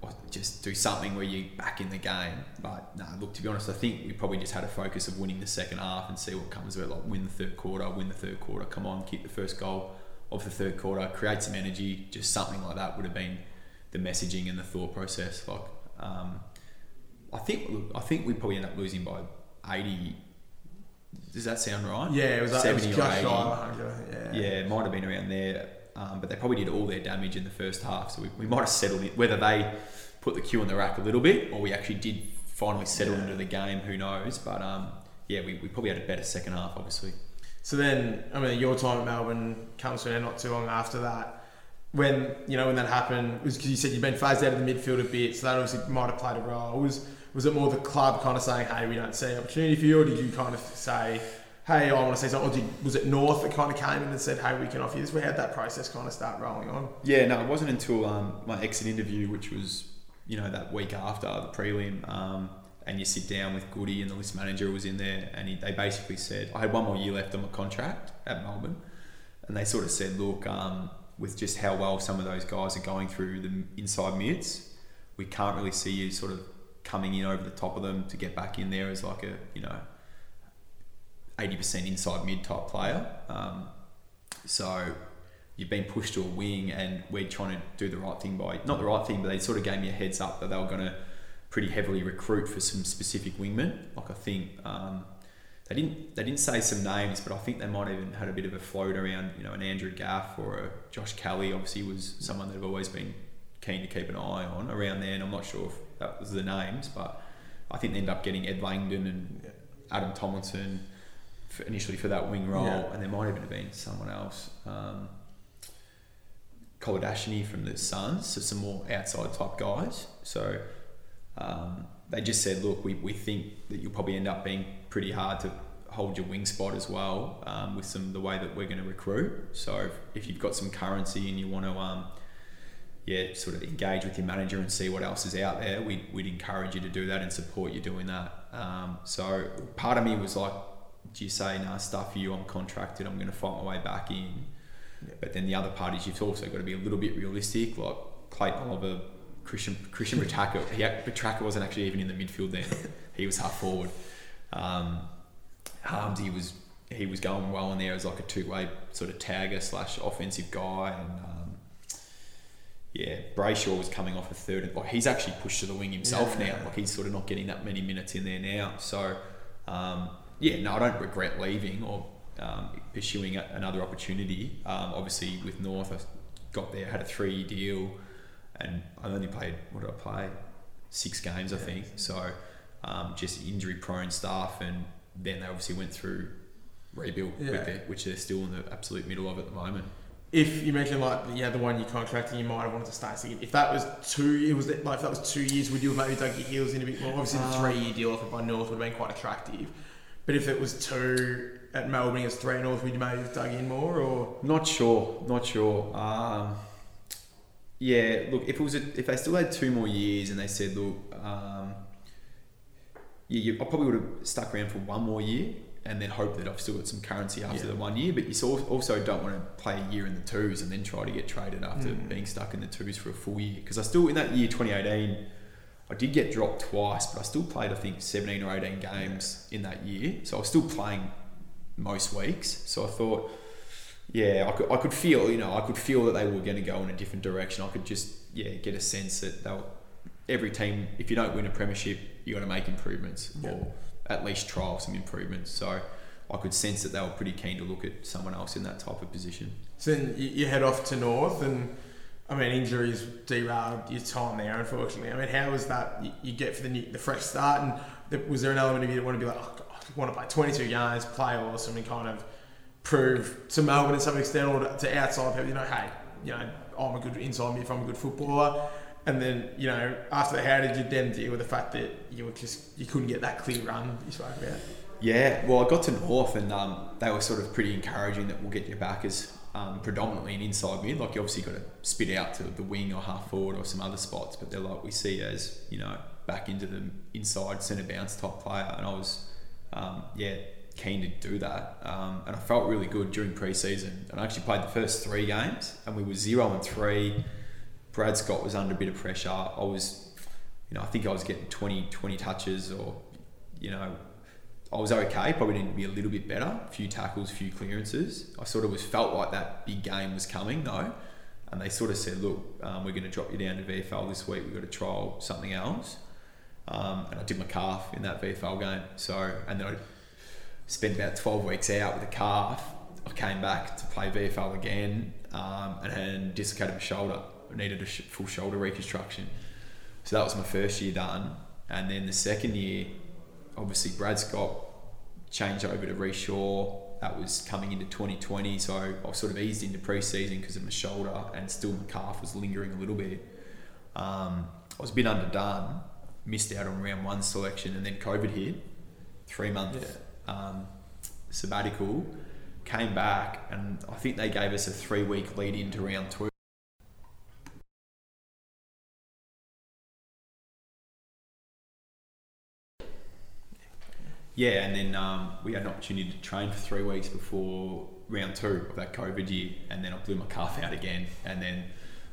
or just do something where you're back in the game. But no, look, to be honest, I think we probably just had a focus of winning the second half and see what comes of it. Like win the third quarter, win the third quarter. Come on, keep the first goal of the third quarter, create some energy. Just something like that would have been the messaging and the thought process. Like um, I think I think we probably end up losing by eighty. Does that sound right? Yeah, it was, seventy it was or eighty. Yeah. yeah, it might have been around there. Um, but they probably did all their damage in the first half, so we, we might have settled it. Whether they put the cue on the rack a little bit, or we actually did finally settle yeah. into the game, who knows? But um, yeah, we, we probably had a better second half, obviously. So then, I mean, your time at Melbourne comes to an end not too long after that when you know when that happened was because you said you've been phased out of the midfield a bit, so that obviously might have played a role. Was was it more the club kind of saying, hey, we don't see opportunity for you, or did you kind of say, hey, I want to say something, or did, was it North that kind of came in and said, hey, we can offer you this? We had that process kind of start rolling on. Yeah, no, it wasn't until um, my exit interview, which was you know that week after the prelim. Um, and you sit down with Goody and the list manager was in there, and he, they basically said, I had one more year left on my contract at Melbourne, and they sort of said, look, um, with just how well some of those guys are going through the inside mids, we can't really see you sort of coming in over the top of them to get back in there as like a you know 80% inside mid type player. Um, so you've been pushed to a wing, and we're trying to do the right thing by not the right thing, but they sort of gave me a heads up that they were going to pretty heavily recruit for some specific wingmen. Like I think um, they didn't they didn't say some names, but I think they might even had a bit of a float around. You know, an Andrew Gaff or a Josh Kelly. Obviously, was someone that I've always been keen to keep an eye on around there. And I'm not sure if that was the names, but I think they ended up getting Ed Langdon and Adam Tomlinson for initially for that wing role, yeah. and there might even have been someone else. Um, Kolodjashnij from the Suns, so some more outside type guys. So um, they just said, look, we, we think that you'll probably end up being pretty hard to hold your wing spot as well um, with some the way that we're going to recruit. So if, if, you've got some currency and you want to, um, yeah, sort of engage with your manager and see what else is out there, we'd, we'd encourage you to do that and support you doing that. Um, so part of me was like, do you say, nah, stuff you, I'm contracted, I'm going to fight my way back in. Yeah. But then the other part is you've also got to be a little bit realistic. Like Clayton Oliver Christian Christian Petracca. He Petracca wasn't actually even in the midfield then. he was half forward. Um, Harmsy was he was going well in there as like a two way sort of tagger slash offensive guy, and um, yeah, Brayshaw was coming off a third. Like he's actually pushed to the wing himself yeah, now. Yeah. Like he's sort of not getting that many minutes in there now. So um, yeah, no, I don't regret leaving or um, pursuing a, another opportunity. Um, obviously, with North, I got there, had a three year deal and I only played what did I play? Six games, I think. So um, just injury prone stuff, and then they obviously went through rebuild, yeah. their, which they're still in the absolute middle of at the moment. If you mentioned like yeah the one year contract and you might have wanted to stay if that was two it was like if that was two years would you have maybe dug your heels in a bit more obviously the um, three year deal offered by North would have been quite attractive but if it was two at Melbourne against three North you maybe have dug in more or not sure not sure um, yeah, look, if it was a, if they still had two more years and they said, look, um, yeah, you, I probably would have stuck around for one more year and then hope that I've still got some currency after yeah. the one year. But you also don't want to play a year in the twos and then try to get traded after mm. being stuck in the twos for a full year. Because I still in that year 2018, I did get dropped twice, but I still played I think 17 or 18 games in that year, so I was still playing most weeks. So I thought yeah, I could, I could feel, you know, I could feel that they were going to go in a different direction. I could just, yeah, get a sense that they'll, every team, if you don't win a premiership, you got to make improvements yeah. or at least trial some improvements. So I could sense that they were pretty keen to look at someone else in that type of position. So then you head off to North and, I mean, injuries derailed your time there, unfortunately. I mean, how was that you get for the new, the fresh start? And was there an element of you that want to be like, oh, God, I want to play 22 games, play awesome, and kind of prove to Melbourne to some extent or to outside people, you know, hey, you know, I'm a good inside mid, I'm a good footballer. And then, you know, after that, how did you then deal with the fact that you were just you couldn't get that clear run you spoke about? Yeah, well, I got to North and um, they were sort of pretty encouraging that we'll get you back as um, predominantly an inside mid. Like you obviously got to spit out to the wing or half forward or some other spots, but they're like we see as you know back into the inside centre bounce type player. And I was, um, yeah, keen to do that. Um, and I felt really good during pre-season. And I actually played the first three games, and we were zero and three. Brad Scott was under a bit of pressure. I was, you know, I think I was getting 20, 20 touches, or you know, I was okay. Probably needed to be a little bit better. A few tackles, few clearances. I sort of was felt like that big game was coming though. And they sort of said, look, um, we're going to drop you down to VFL this week. We've got to trial something else. Um, and I did my calf in that VFL game. So, and then I spent about 12 weeks out with a calf. I came back to play VFL again um, and had dislocated my shoulder. I needed a sh- full shoulder reconstruction. So that was my first year done. And then the second year, obviously, Brad Scott changed over to Rhyce Shaw. That was coming into 2020. So I was sort of eased into preseason because of my shoulder and still my calf was lingering a little bit. Um, I was a bit underdone missed out on round one selection, and then COVID hit. Three month um, sabbatical, came back, and I think they gave us a three week lead into round two. Yeah, and then um, we had an opportunity to train for three weeks before round two of that COVID year, and then I blew my calf out again, and then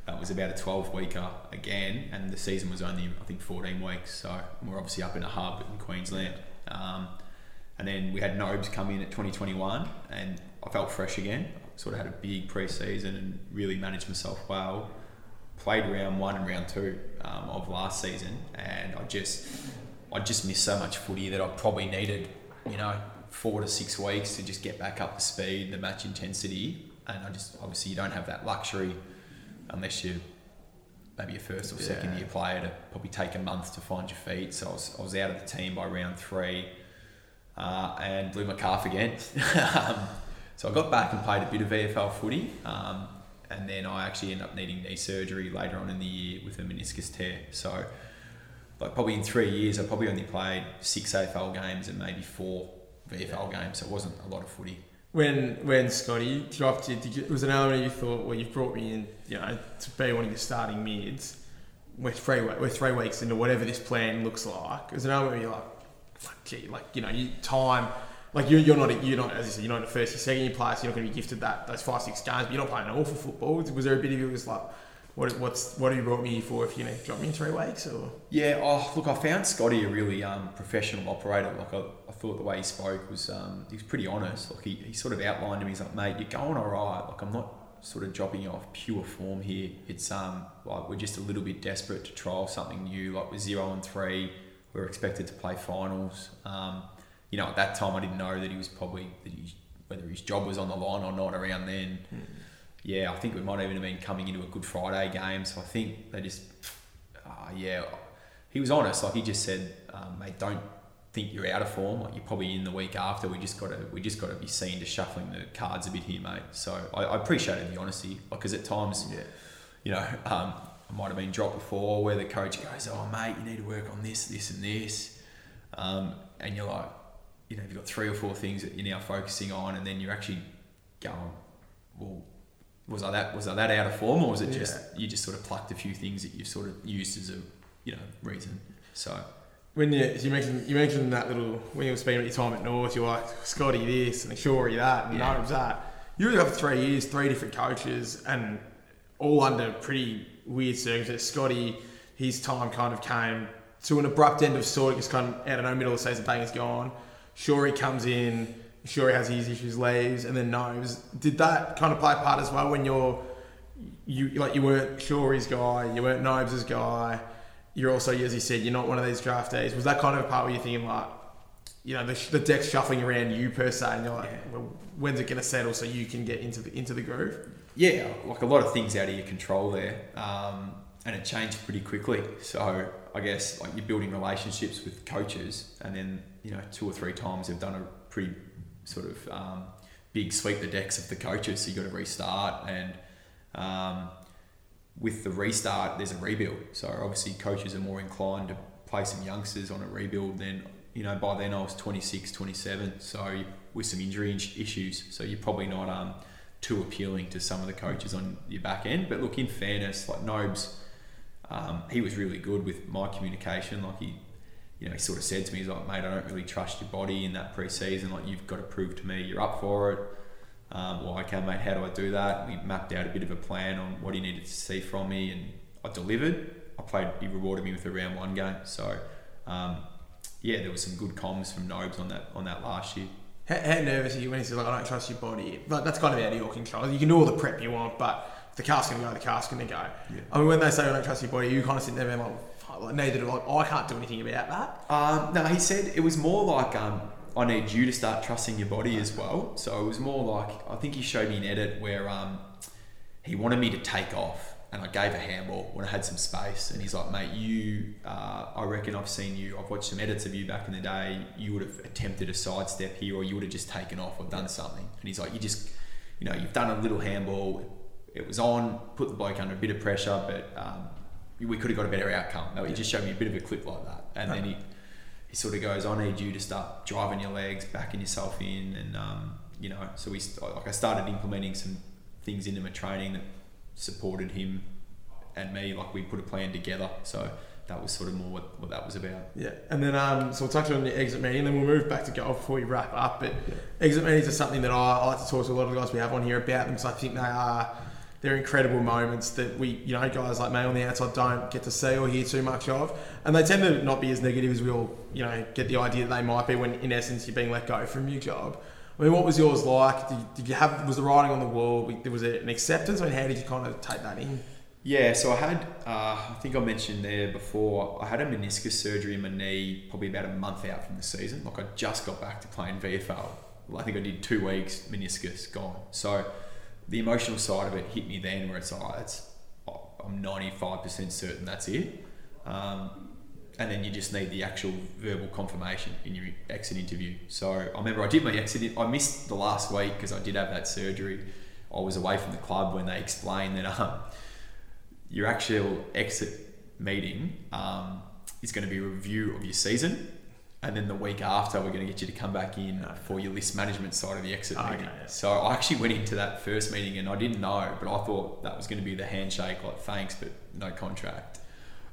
that was about a 12 weeker again, and the season was only I think 14 weeks, so we're obviously up in a hub in Queensland. Um, and then we had Nobes come in at 2021, and I felt fresh again. Sort of had a big pre-season and really managed myself well. Played round one and round two um, of last season, and I just I just missed so much footy that I probably needed, you know, four to six weeks to just get back up to speed, the match intensity, and I just obviously you don't have that luxury unless you maybe a first or second Yeah. year player to probably take a month to find your feet. So I was, I was out of the team by round three uh, and blew my calf again. um, so I got back and played a bit of VFL footy. Um, and then I actually ended up needing knee surgery later on in the year with a meniscus tear. So, like probably in three years, I probably only played six AFL games and maybe four VFL games. So it wasn't a lot of footy. When when Scotty dropped you, did you, was an element you thought, well, you've brought me in, you know, to be one of your starting mids. We're three we- we're three weeks into whatever this plan looks like. There's an element where you're like, like, gee, like you know, you time. Like you're, you're not a, you're not as you said you're not in the first or second year player, so you're not going to be gifted that those five six games. But you're not playing an awful football. Was there a bit of you was like, what what's what have you brought me for? If you know, drop me in three weeks or Yeah, oh, look, I found Scotty a really um, professional operator. Like, I, I thought the way he spoke was, um, he was pretty honest. Like, he, he sort of outlined to me, he's like, mate, you're going all right. Like, I'm not sort of dropping you off pure form here. It's, um, like, we're just a little bit desperate to trial something new. Like, we're zero and three. We're expected to play finals. Um, you know, at that time, I didn't know that he was probably, that he, whether his job was on the line or not around then. Yeah, I think we might even have been coming into a Good Friday game. So I think they just, uh, yeah, he was honest. Like he just said, um, mate, don't think you're out of form. Like you're probably in the week after. We just got to we just got to be seen to shuffling the cards a bit here, mate. So I, I appreciated the honesty because at times, yeah. you know, um, I might have been dropped before where the coach goes, "Oh, mate, you need to work on this, this, and this," um, and you're like, you know, you've got three or four things that you're now focusing on, and then you're actually going, well. Was I that was I that out of form, or was it just you just sort of plucked a few things that you sort of used as a you know reason? So When you, you mentioned you mentioned that little when you were spending your time at North, you're like Scotty this and Shorey that and Yeah. Nobes that. You were there for three years, three different coaches, and all under pretty weird circumstances. Scotty, his time kind of came to an abrupt end of sort. Just kind of out of no middle of the season, bang, is gone. Shorey comes in. Shorey has his issues, leaves, and then Nobes. Did that kind of play a part as well when you're you like you weren't Shorey's guy, you weren't Nobes' guy. You're also, as you said, you're not one of these draftees. Was that kind of a part where you're thinking like, you know, the, the deck's shuffling around you per se, and you're like, Yeah. well, when's it going to settle so you can get into the into the groove? yeah, like a lot of things out of your control there, um, and it changed pretty quickly. So I guess like you're building relationships with coaches, and then you know two or three times they've done a pretty sort of um, big sweep the decks of the coaches, so you got to restart and. Um, with the restart, there's a rebuild. So obviously, coaches are more inclined to play some youngsters on a rebuild than you know. By then, I was 26, 27, so with some injury issues, so you're probably not um, too appealing to some of the coaches on your back end. But look, in fairness, like Nobes, um, he was really good with my communication. Like he, you know, he sort of said to me, he's like, mate, I don't really trust your body in that pre-season. Like you've got to prove to me you're up for it. Um, well, okay, mate, how do I do that? We mapped out a bit of a plan on what he needed to see from me, and I delivered. I played. He rewarded me with a round one game. So, um, yeah, there was some good comms from Nobes on that on that last year. How, how nervous are you when he says like, I don't trust your body? But that's kind of out of your control. You can do all the prep you want, but the car's going to go, the car's going to go. Yeah. I mean, when they say I don't trust your body, you kind of sit there and like, "Fuck, like neither do I. I can't do anything about that. Um, no, he said it was more like um, I need you to start trusting your body as well. So it was more like I think he showed me an edit where um, he wanted me to take off, and I gave a handball when I had some space, and he's like, "Mate, you, uh, I reckon I've seen you. I've watched some edits of you back in the day. You would have attempted a sidestep here, or you would have just taken off or done something." And he's like, "You just, you know, you've done a little handball. It was on, put the bloke under a bit of pressure, but." Um, we could have got a better outcome. He just showed me a bit of a clip like that, and then he he sort of goes, I need you to start driving your legs, backing yourself in, and um, you know, so we like I started implementing some things into my training that supported him and me. Like we put a plan together, so that was sort of more what, what that was about. Yeah, and then um, so we'll touch on the exit meeting, and then we'll move back to golf before we wrap up. But yeah. exit meetings are something that I, I like to talk to a lot of the guys we have on here about them because I think they are they're incredible moments that we, you know, guys like me on the outside don't get to see or hear too much of, and they tend to not be as negative as we all, you know, get the idea that they might be when in essence you're being let go from your job. I mean, what was yours like? Did you, did you have was the writing on the wall? Was it an acceptance? I mean, how did you kind of take that in? Yeah, so I had, uh, I think I mentioned there before, I had a meniscus surgery in my knee probably about a month out from the season. Like I just got back to playing VFL. I think I did two weeks, meniscus gone. So the emotional side of it hit me then where it's like, oh, it's, I'm 95% certain that's it. Um, and then you just need the actual verbal confirmation in your exit interview. So I remember I did my exit, I missed the last week because I did have that surgery. I was away from the club when they explained that um, your actual exit meeting um, is going to be a review of your season. And then the week after, we're going to get you to come back in for your list management side of the exit oh, meeting. Yeah. So I actually went into that first meeting and I didn't know, but I thought that was going to be the handshake, like thanks, but no contract.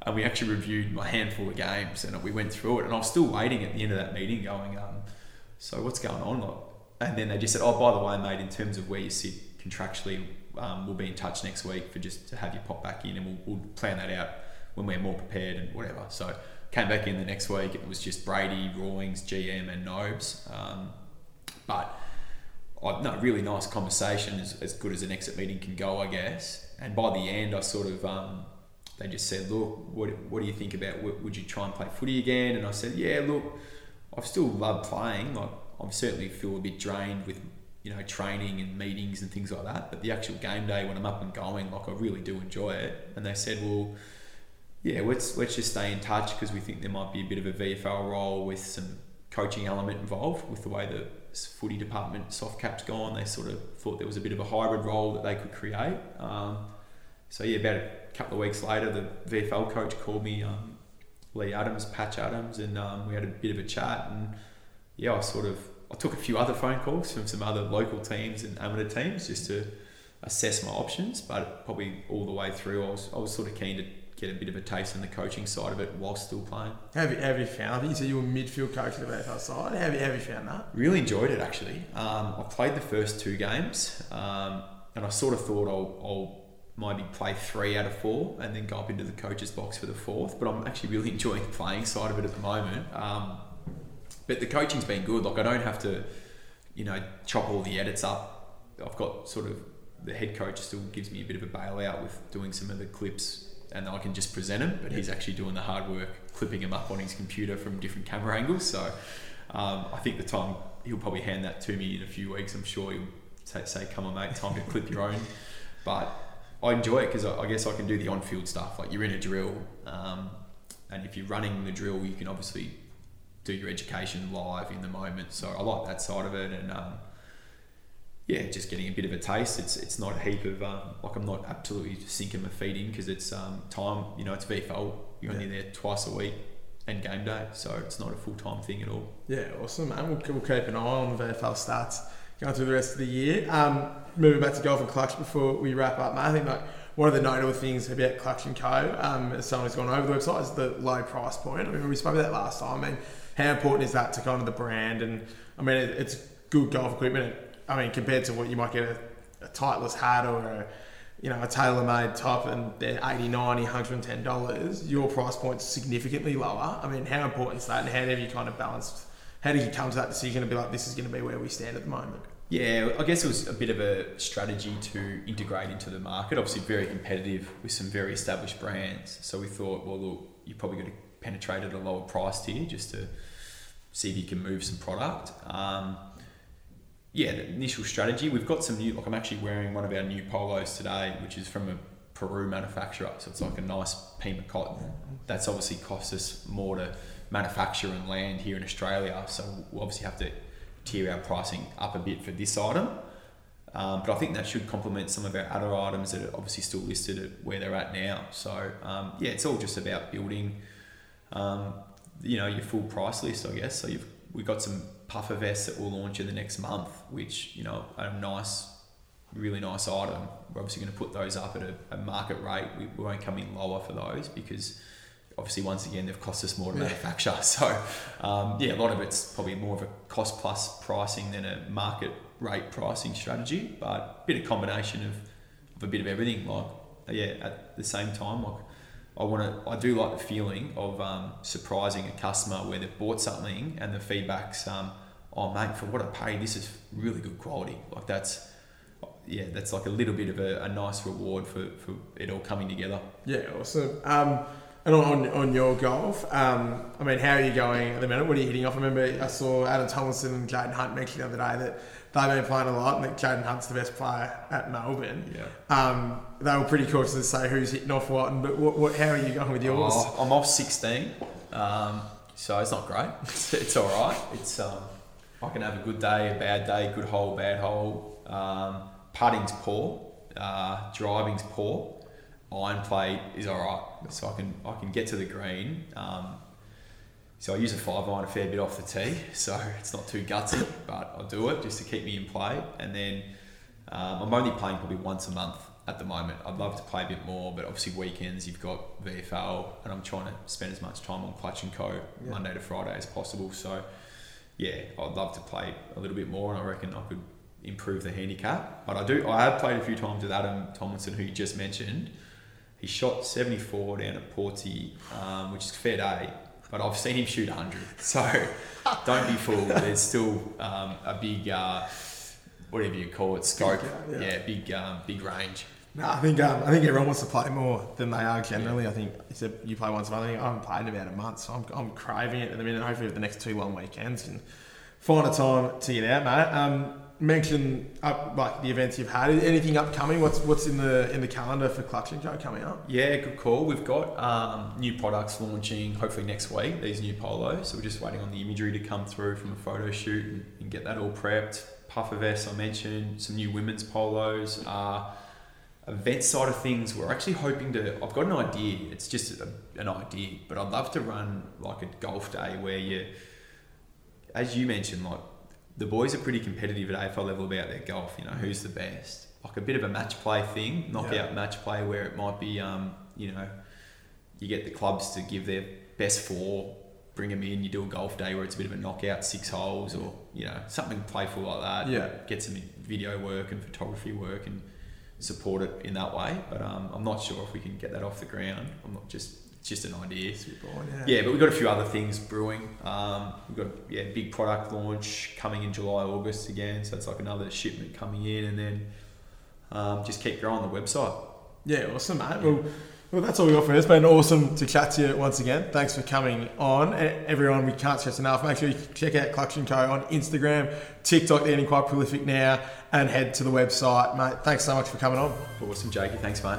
And we actually reviewed my handful of games and we went through it. And I was still waiting at the end of that meeting, going, um, "So what's going on?" And then they just said, "Oh, by the way, mate, in terms of where you sit contractually, um, we'll be in touch next week for just to have you pop back in, and we'll, we'll plan that out when we're more prepared and whatever." So came back in the next week. It was just Brady, Rawlings, GM, and Nobes. Um, but I, no, really nice conversation, as, as good as an exit meeting can go, I guess. And by the end, I sort of um, they just said, "Look, what, what do you think about? Would you try and play footy again?" And I said, "Yeah, look, I've still loved playing. Like, I certainly feel a bit drained with you know training and meetings and things like that. But the actual game day when I'm up and going, like I really do enjoy it." And they said, "Well." Yeah, let's let's just stay in touch because we think there might be a bit of a VFL role with some coaching element involved with the way the footy department soft caps gone. They sort of thought there was a bit of a hybrid role that they could create. Um, so yeah, about a couple of weeks later, the VFL coach called me, um, Leigh Adams, Patch Adams, and um, we had a bit of a chat. And yeah, I sort of I took a few other phone calls from some other local teams and amateur teams just to assess my options. But probably all the way through, I was I was sort of keen to get a bit of a taste in the coaching side of it while still playing. Have you, have you found? I think you said you were midfield coach of the VFL side. Have you, have you found that? Really enjoyed it actually. Um, I played the first two games, um, and I sort of thought I'll, I'll maybe play three out of four and then go up into the coach's box for the fourth. But I'm actually really enjoying the playing side of it at the moment. Um, but the coaching's been good. Like I don't have to, you know, chop all the edits up. I've got sort of the head coach still gives me a bit of a bailout with doing some of the clips and I can just present him, but he's actually doing the hard work, clipping him up on his computer from different camera angles. So um, I think the time he'll probably hand that to me in a few weeks. I'm sure he'll say, say "Come on, mate, time to clip your own." But I enjoy it because I, I, guess I can do the on-field stuff. Like you're in a drill, um, and if you're running the drill, you can obviously do your education live in the moment. So I like that side of it, and um, yeah, just getting a bit of a taste. It's it's not a heap of um, like I'm not absolutely sinking my feet in because it's um, time. You know, it's VFL. You're yeah. only there twice a week and game day, so it's not a full time thing at all. Yeah, awesome, man. We'll, we'll keep an eye on the VFL stats going through the rest of the year. Um, moving back to golf and clutch before we wrap up, man. I think like one of the notable things about Clutch and Co. Um, as someone who's gone over the website is the low price point. I mean, we spoke about that last time. I mean, how important is that to kind of the brand? And I mean, it, it's good golf equipment I mean, compared to what you might get a, a Titleist hat or a, you know, a TaylorMade top and they're 80 90 $110, your price point's significantly lower. I mean, how important is that and how have you kind of balanced, how did you come to that decision to be like, this is going to be where we stand at the moment? Yeah, I guess it was a bit of a strategy to integrate into the market. Obviously, very competitive with some very established brands. So we thought, well, look, you're probably going to penetrate at a lower price tier just to see if you can move some product. Um, yeah, the initial strategy. We've got some new. Like I'm actually wearing one of our new polos today, which is from a Peru manufacturer. So it's like a nice Pima cotton. That's obviously cost us more to manufacture and land here in Australia. So we'll obviously have to tier our pricing up a bit for this item. Um, but I think that should complement some of our other items that are obviously still listed at where they're at now. So um, yeah, it's all just about building, um, you know, your full price list, I guess. So you've we've got some puffer vests that will launch in the next month, which you know are a nice, really nice item. We're obviously going to put those up at a, a market rate. We, we won't come in lower for those because obviously once again they've cost us more to manufacture. So um, yeah, a lot of it's probably more of a cost plus pricing than a market rate pricing strategy, but a bit of combination of, of a bit of everything. Like yeah, at the same time, like I want to, I do like the feeling of um, surprising a customer where they've bought something and the feedback's, um, oh mate, for what I paid, this is really good quality. Like that's, yeah, that's like a little bit of a, a nice reward for, for it all coming together. Yeah, awesome. Um, and on, on your golf, um, I mean, how are you going at the minute? What are you hitting off? I remember I saw Adam Tomlinson and Jayden Hunt mention the other day that they've been playing a lot and that Jayden Hunt's the best player at Melbourne. Yeah. Um, they were pretty cautious to say who's hitting off what, but what, what, how are you going with yours? Oh, I'm off 16, um, so it's not great. It's all right. It's um, I can have a good day, a bad day, good hole, bad hole. Um, putting's poor, uh, driving's poor iron play is all right. So I can I can get to the green. Um, so I use a five iron a fair bit off the tee, so it's not too gutsy, but I'll do it just to keep me in play. And then um, I'm only playing probably once a month at the moment. I'd love to play a bit more, but obviously weekends you've got VFL, and I'm trying to spend as much time on Clutch and Co. Yeah. Monday to Friday as possible. So yeah, I'd love to play a little bit more, and I reckon I could improve the handicap. But I do. I have played a few times with Adam Tomlinson, who you just mentioned he shot 74 down at Porty, um, which is fair day, but I've seen him shoot 100. So don't be fooled. There's still um, a big, uh, whatever you call it, scope. Big, yeah. yeah, big, um, big range. No, I think um, I think everyone wants to play more than they are generally. Yeah. I think said you play once a month. I, I haven't played in about a month, so I'm, I'm craving it at the minute. Hopefully, the next two long weekends and find a time to get out, mate. Um, mention up like the events you've had. Anything upcoming? What's what's in the in the calendar for Clutch and Co coming up? Yeah, good call. We've got um, new products launching hopefully next week. These new polos. So we're just waiting on the imagery to come through from a photo shoot and, and get that all prepped. Puffer vests I mentioned. Some new women's polos. Uh, event side of things, we're actually hoping to. I've got an idea. It's just a, an idea, but I'd love to run like a golf day where you, as you mentioned, like the boys are pretty competitive at AFL level about their golf. You know, who's the best? Like a bit of a match play thing, knockout yeah. match play, where it might be, um, you know, you get the clubs to give their best four, bring them in. You do a golf day where it's a bit of a knockout, six holes, or you know, something playful like that. Yeah, get some video work and photography work and support it in that way. But um, I'm not sure if we can get that off the ground. I'm not just it's just an idea. yeah. yeah, but we've got a few other things brewing. Um, we've got yeah, big product launch coming in July, August again. So it's like another shipment coming in, and then um, just keep growing the website. Yeah, awesome, mate. Well, well, that's all we got for you. It's been awesome to chat to you once again. Thanks for coming on. Everyone, we can't stress enough. Make sure you check out Clutch & Co on Instagram, TikTok, they're getting quite prolific now, and head to the website. Mate, thanks so much for coming on. Awesome, Jakey. Thanks, mate.